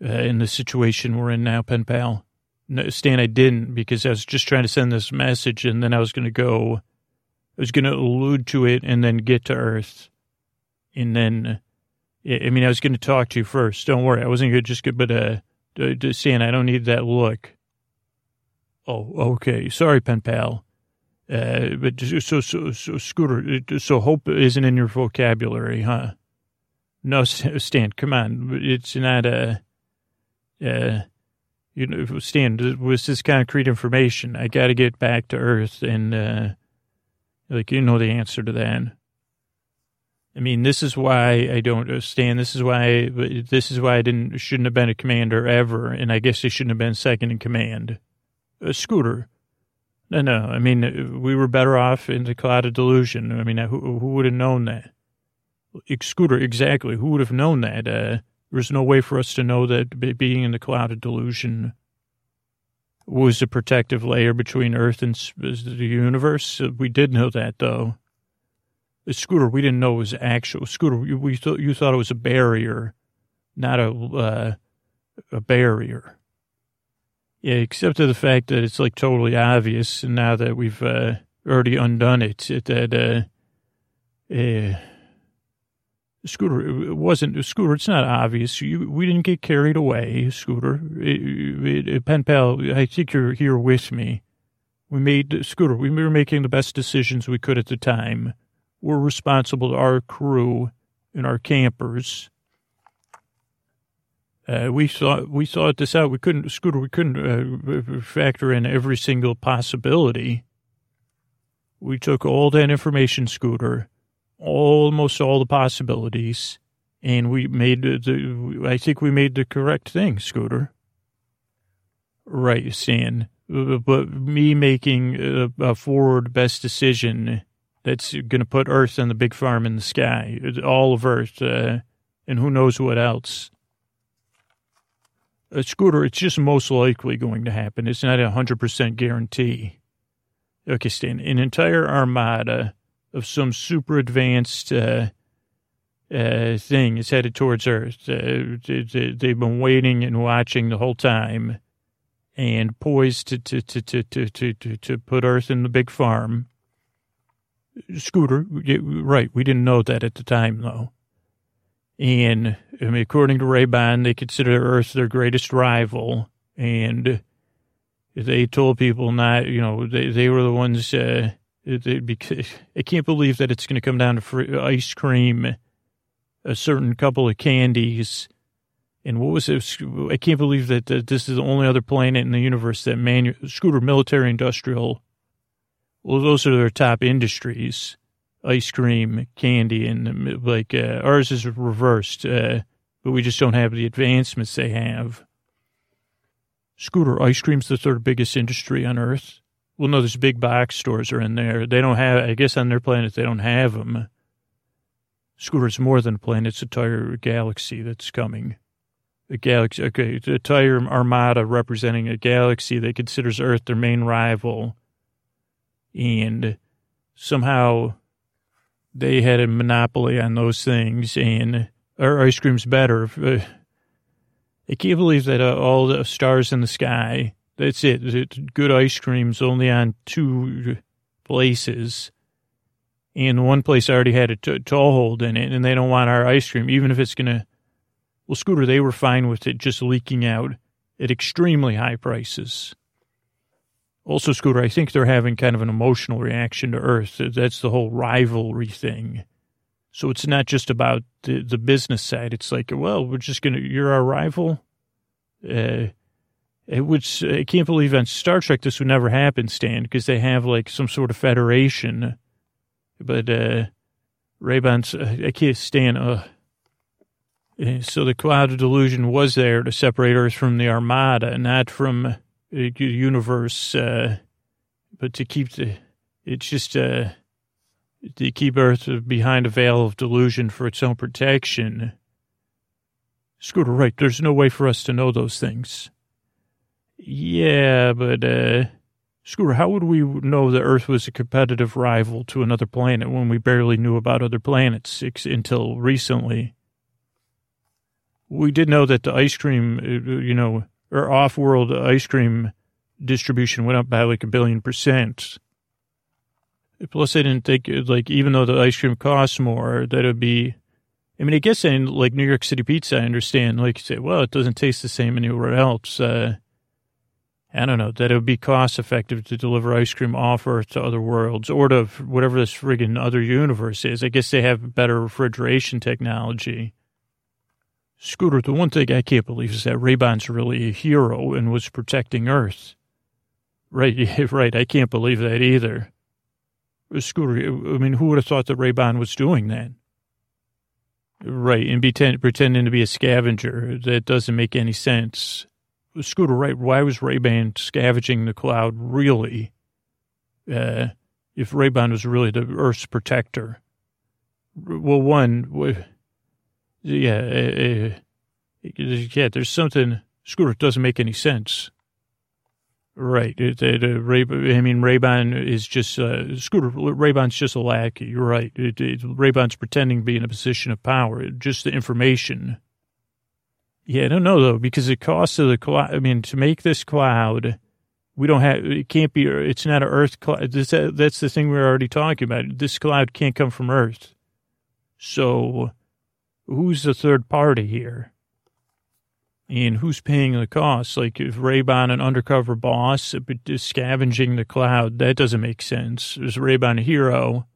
uh, in the situation we're in now, pen pal. No, Stan, I didn't because I was just trying to send this message and then I was going to go, I was going to allude to it and then get to Earth. And then, I mean, I was going to talk to you first. Don't worry. I wasn't to just get, but, uh, Stan, I don't need that look. Oh, okay. Sorry, pen pal. Uh, but so, so, so, Scooter, so hope isn't in your vocabulary, huh? No, Stan, come on. It's not a, uh, you know, Stan, with this concrete information, I got to get back to Earth, and uh, like you know the answer to that. I mean, this is why I don't understand. This is why this is why I didn't shouldn't have been a commander ever, and I guess I shouldn't have been second in command. A scooter. No, no. I mean, we were better off in the cloud of delusion. I mean, who, who would have known that? Scooter, exactly. Who would have known that? Uh, there's no way for us to know that being in the cloud of delusion was a protective layer between Earth and the universe. We did know that, though. The scooter, we didn't know it was actual scooter. We thought you thought it was a barrier, not a uh, a barrier. Yeah, except for the fact that it's like totally obvious now that we've uh, already undone it. That uh, uh, Scooter, it wasn't Scooter. It's not obvious. You, we didn't get carried away, Scooter. It, it, pen pal, I think you're here with me. We made Scooter. We were making the best decisions we could at the time. We're responsible to our crew and our campers. Uh, we thought we thought this out. We couldn't, Scooter. We couldn't uh, factor in every single possibility. We took all that information, Scooter almost all the possibilities, and we made the. I think we made the correct thing, Scooter. Right, Stan. but me making a, a forward best decision that's going to put Earth and the big farm in the sky, all of Earth, uh, and who knows what else. A scooter, it's just most likely going to happen. It's not a hundred percent guarantee. Okay, Stan, an entire armada of some super advanced uh, uh, thing is headed towards Earth. Uh, they, they've been waiting and watching the whole time and poised to, to, to, to, to, to, to put Earth in the big farm. Scooter, right, we didn't know that at the time, though. And I mean, according to Ray-Ban, they consider Earth their greatest rival. And they told people not, you know, they, they were the ones, uh, they, because, I can't believe that it's going to come down to free, ice cream, a certain couple of candies, and what was it? I can't believe that, that this is the only other planet in the universe that manu- scooter military industrial. Well, those are their top industries: ice cream, candy, and like uh, ours is reversed. Uh, but we just don't have the advancements they have. Scooter ice cream's the third biggest industry on Earth. Well, no, there's big box stores are in there. They don't have. I guess on their planet they don't have them. Scooter's more than a planet; it's an entire galaxy that's coming a galaxy, okay, the entire armada representing a galaxy that considers Earth their main rival. And somehow they had a monopoly on those things, and our ice cream's better. I can't believe that uh, all the stars in the sky, that's it. Good ice cream's only on two places. And one place already had a t- toehold in it, and they don't want our ice cream, even if it's to well, Scooter, they were fine with it just leaking out at extremely high prices. Also, Scooter, I think they're having kind of an emotional reaction to Earth. That's the whole rivalry thing. So it's not just about the, the business side. It's like, well, we're just going to, you're our rival. Uh, which I can't believe on Star Trek this would never happen, Stan, because they have like some sort of federation. But uh, Ray-Ban's, I can't stand, uh, so the cloud of delusion was there to separate Earth from the Armada, not from universe, uh, but to keep the. It's just uh, to keep Earth behind a veil of delusion for its own protection. Scooter, right? There's no way for us to know those things. Yeah, but uh, Scooter, how would we know that Earth was a competitive rival to another planet when we barely knew about other planets until recently? we did know that the ice cream, uh, you know, or off-world ice cream distribution went up by like a billion percent. Plus, I didn't think like even though the ice cream costs more, that it'd be. I mean, I guess in like New York City pizza, I understand. Like you say, well, it doesn't taste the same anywhere else. Uh, I don't know that it would be cost effective to deliver ice cream off Earth to other worlds or to whatever this friggin' other universe is. I guess they have better refrigeration technology. Scooter, the one thing I can't believe is that Ray-Ban's really a hero and was protecting Earth. Right, right. I can't believe that either. Scooter, I mean, who would have thought that Ray-Ban was doing that? Right, and pretend, pretending to be a scavenger. That doesn't make any sense. Scooter, right, why was Ray-Ban scavenging the cloud really? Uh, if Ray-Ban was really the Earth's protector. Well, one, yeah, uh, uh, yeah. There's something. Scooter doesn't make any sense. Right. It, it, uh, Ray, I mean, Ray-Ban is just uh, Scooter. Ray-Ban's just a lackey. You're right. It, it, Ray-Ban's pretending to be in a position of power. Just the information. Yeah, I don't know though because the cost of the cloud. I mean, to make this cloud, we don't have. It can't be. It's not an Earth cloud. This, that's the thing we we're already talking about. This cloud can't come from Earth. So who's the third party here? And who's paying the cost? Like if Ray-Ban an undercover boss scavenging the cloud, that doesn't make sense. Is Ray-Ban a hero?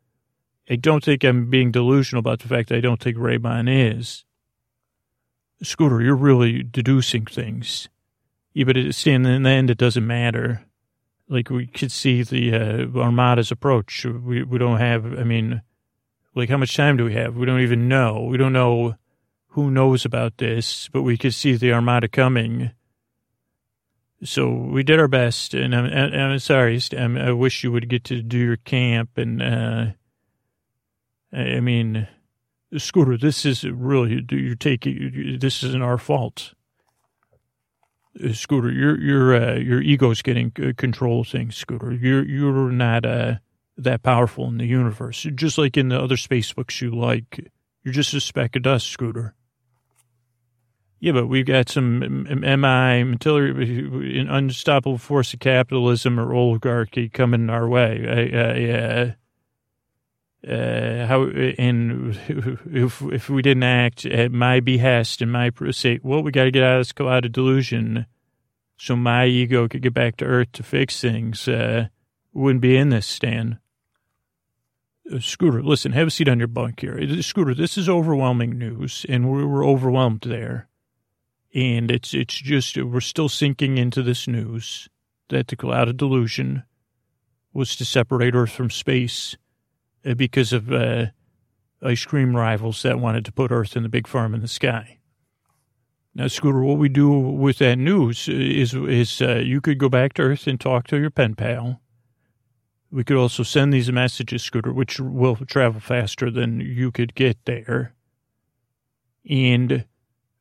I don't think I'm being delusional about the fact that I don't think Ray-Ban is. Scooter, you're really deducing things. Yeah, but it, in the end, it doesn't matter. Like we could see the uh, Armada's approach. We we don't have. I mean, like, how much time do we have? We don't even know. We don't know who knows about this, but we could see the Armada coming. So we did our best, and I'm, I'm sorry. I'm, I wish you would get to do your camp, and uh, I mean, Scooter, this is really you're taking. This isn't our fault. Uh, Scooter, your your uh, your ego's getting control things. Scooter, you're you're not uh, that powerful in the universe. Just like in the other space books you like, you're just a speck of dust, Scooter. Yeah, but we've got some MI, an unstoppable force of capitalism or oligarchy coming our way. Uh, uh, how and if if we didn't act at my behest and my say, well, we got to get out of this cloud of delusion, so my ego could get back to earth to fix things. Uh, wouldn't be in this, Stan. Uh, Scooter, listen, have a seat on your bunk here. Scooter, this is overwhelming news, and we were overwhelmed there. And it's it's just we're still sinking into this news that the cloud of delusion was to separate Earth from space uh, because of uh, ice cream rivals that wanted to put Earth in the big farm in the sky. Now, Scooter, what we do with that news is is uh, you could go back to Earth and talk to your pen pal. We could also send these messages, Scooter, which will travel faster than you could get there. And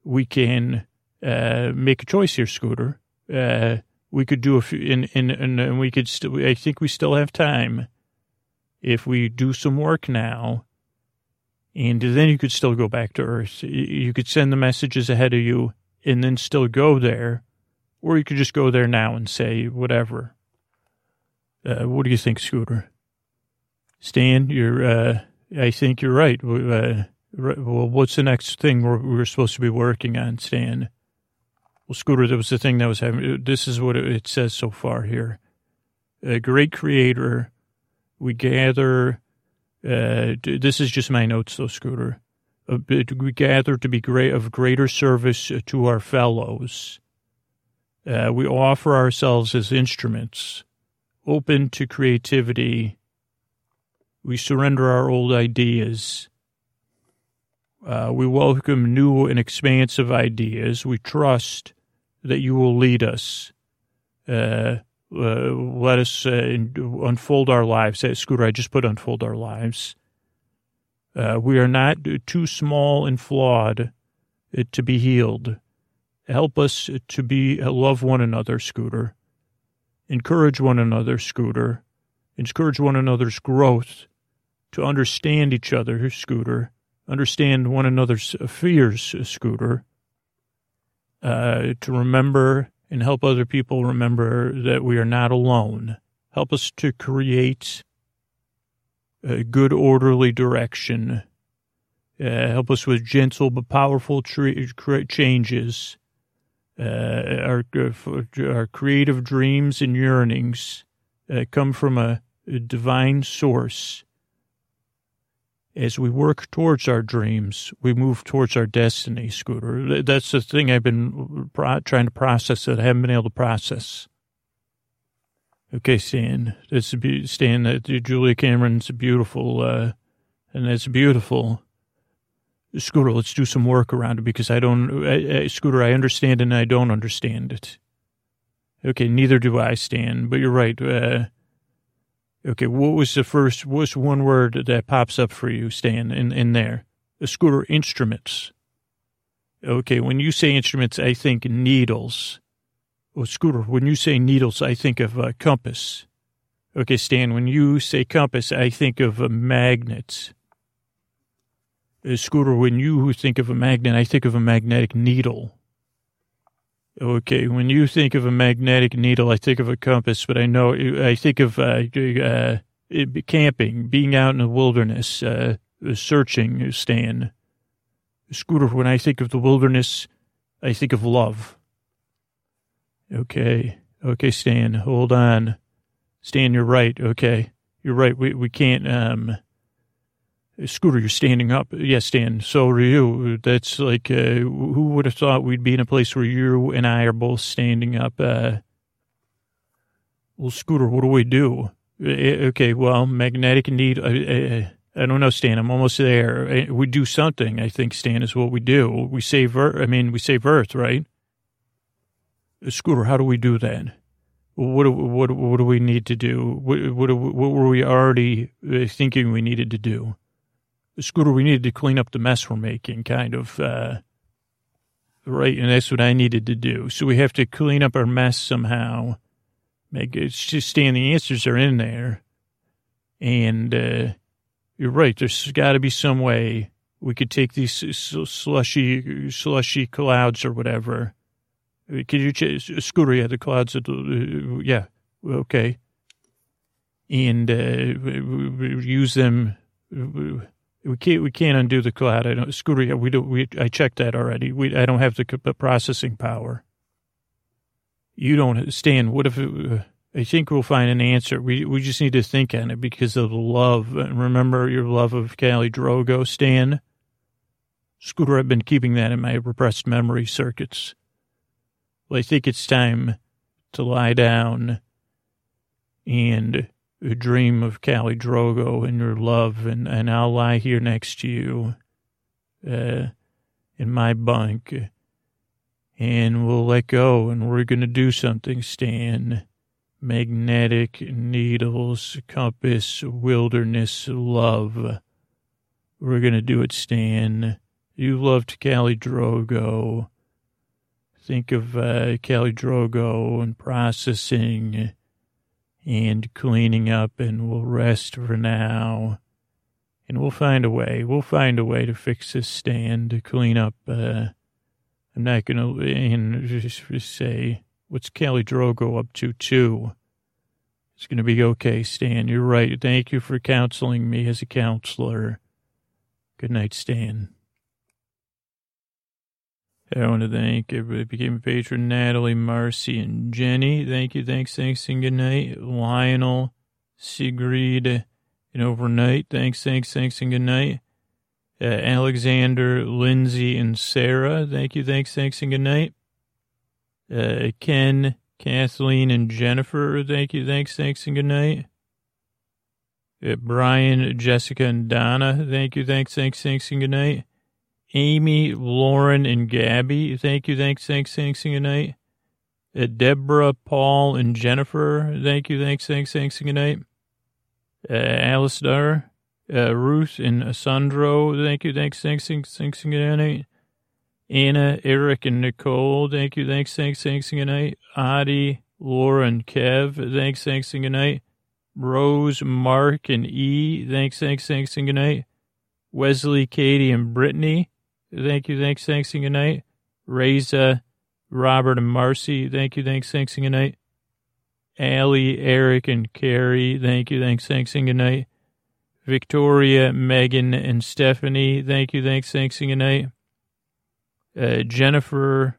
we can uh, make a choice here, Scooter. Uh, we could do a few, and, and, and we could still, I think we still have time if we do some work now, and then you could still go back to Earth. You could send the messages ahead of you and then still go there, or you could just go there now and say whatever. Uh, what do you think, Scooter? Stan, you're, uh, I think you're right. Uh, well, what's the next thing we're, we're, supposed to be working on, Stan? Well, Scooter, that was the thing that was having, this is what it says so far here. A great creator we gather, uh, this is just my notes though, Scooter. we gather to be great of greater service to our fellows. Uh, we offer ourselves as instruments, open to creativity. We surrender our old ideas. Uh, we welcome new and expansive ideas. We trust that you will lead us. Uh, uh, let us uh, unfold our lives. Scooter, I just put unfold our lives. Uh, we are not too small and flawed uh, to be healed. Help us to be love one another, Scooter. Encourage one another, Scooter. Encourage one another's growth. To understand each other, Scooter. Understand one another's fears, Scooter. to remember and help other people remember that we are not alone. Help us to create a good, orderly direction. Uh, help us with gentle but powerful changes. Uh, our, our creative dreams and yearnings uh, come from a, a divine source as we work towards our dreams, we move towards our destiny, Scooter. That's the thing I've been pro- trying to process that I haven't been able to process. Okay, Stan, that's be- Stan. That Julia Cameron's beautiful, uh, and that's beautiful. Scooter, let's do some work around it because I don't, I, I, Scooter, I understand and I don't understand it. Okay, neither do I, Stan. But you're right. Uh, Okay, what was the first, what's one word that pops up for you, Stan, in, in there? The scooter instruments. Okay, when you say instruments, I think needles. Oh, scooter, when you say needles, I think of a compass. Okay, Stan, when you say compass, I think of a magnet. Uh, scooter, when you think of a magnet, I think of a magnetic needle. Okay, when you think of a magnetic needle, I think of a compass, but I know I think of uh, uh, camping, being out in the wilderness, uh, searching, Stan. Scooter, when I think of the wilderness, I think of love. Okay, okay, Stan, hold on. Stan, you're right. Okay, you're right. We we can't um Scooter, you're standing up. Yes, Stan, so are you. That's like, uh, who would have thought we'd be in a place where you and I are both standing up? Uh, well, Scooter, what do we do? Uh, okay, well, magnetic need. Uh, I don't know, Stan. I'm almost there. Uh, we do something. I think Stan is what we do. We save Earth. I mean, we save Earth, right? Scooter, how do we do that? What do, what, what do we need to do? What, what, what were we already thinking we needed to do? Scooter, we needed to clean up the mess we're making, kind of. Uh, right, and that's what I needed to do. So we have to clean up our mess somehow. Make it just stand. The answers are in there, and uh, you're right. There's got to be some way we could take these slushy, slushy clouds or whatever. Could you ch- scooter? Yeah, the clouds. Uh, yeah, okay. And uh, use them we can't we can't undo the cloud. I don't scooter. We don't. We I checked that already. We I don't have the processing power. You don't Stan. What if? It, uh, I think we'll find an answer. We we just need to think on it because of the love. And remember your love of Khali Drogo, Stan. Scooter, I've been keeping that in my repressed memory circuits. Well, I think it's time to lie down and dream of Khali Drogo and your love, and, and I'll lie here next to you uh, in my bunk, and we'll let go, and we're going to do something, Stan. Magnetic needles, compass, wilderness, love. We're going to do it, Stan. You loved Khali Drogo. Think of uh, Khali Drogo and processing and cleaning up, and we'll rest for now. And we'll find a way. We'll find a way to fix this stand, to clean up. Uh, I'm not going to and just say, what's Kelly Drogo up to, too? It's going to be okay, Stan. You're right. Thank you for counseling me as a counselor. Good night, Stan. I want to thank everybody became a patron, Natalie, Marcy, and Jenny. Thank you, thanks, thanks, and good night. Lionel, Sigrid, and overnight. Thanks, thanks, thanks, and good night. Uh, Alexander, Lindsay, and Sarah. Thank you, thanks, thanks, and good night. Uh, Ken, Kathleen, and Jennifer. Thank you, thanks, thanks, and good night. Uh, Brian, Jessica, and Donna. Thank you, thanks, thanks, thanks, and good night. Amy, Lauren, and Gabby. Thank you, thanks, thanks, thanks, and good night. Uh, Deborah, Paul, and Jennifer. Thank you, thanks, thanks, thanks, and good night. Uh, Alistair, uh, Ruth, and Sandro. Thank you, thanks, thanks, thanks, thanks, and good night. Anna, Eric, and Nicole. Thank you, thanks, thanks, thanks, and good night. Adi, Laura, and Kev. Thanks, thanks, and good night. Rose, Mark, and E. Thanks, thanks, thanks, and good night. Wesley, Katie, and Brittany. Thank you, thanks, thanks, and good night. Reza, Robert, and Marcy. Thank you, thanks, thanks, and good night. Allie, Eric, and Carrie. Thank you, thanks, thanks, and good night. Victoria, Megan, and Stephanie. Thank you, thanks, thanks, and good night. Uh, Jennifer,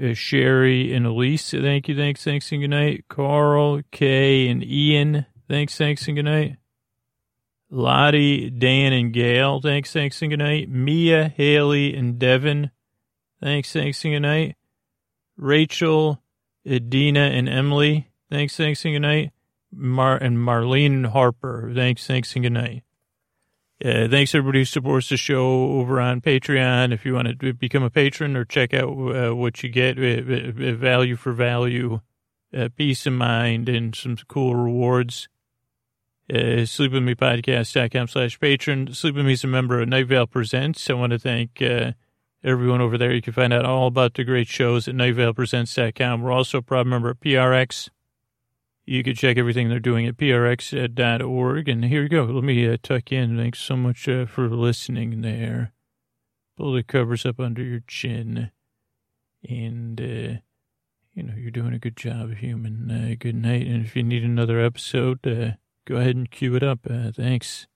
uh, Sherry, and Elise. Thank you, thanks, thanks, and good night. Carl, Kay, and Ian. Thanks, thanks, and good night. Lottie, Dan, and Gail. Thanks, thanks, and good night. Mia, Haley, and Devin. Thanks, thanks, and good night. Rachel, Edina, and Emily. Thanks, thanks, and good night. Mar- and Marlene Harper. Thanks, thanks, and good night. Uh, thanks everybody who supports the show over on Patreon. If you want to become a patron or check out uh, what you get, uh, uh value for value, uh, peace of mind, and some cool rewards uh, sleepwithmepodcast.com slash patron. Sleep With Me is a member of Night Vale Presents. I want to thank uh, everyone over there. You can find out all about the great shows at nightvalepresents.com. We're also a proud member of PRX. You can check everything they're doing at prx.org. And here you go. Let me uh, tuck in. Thanks so much uh, for listening there. Pull the covers up under your chin. And, uh, you know, you're doing a good job, human. Uh, good night. And if you need another episode, uh, go ahead and cue it up. Uh, thanks.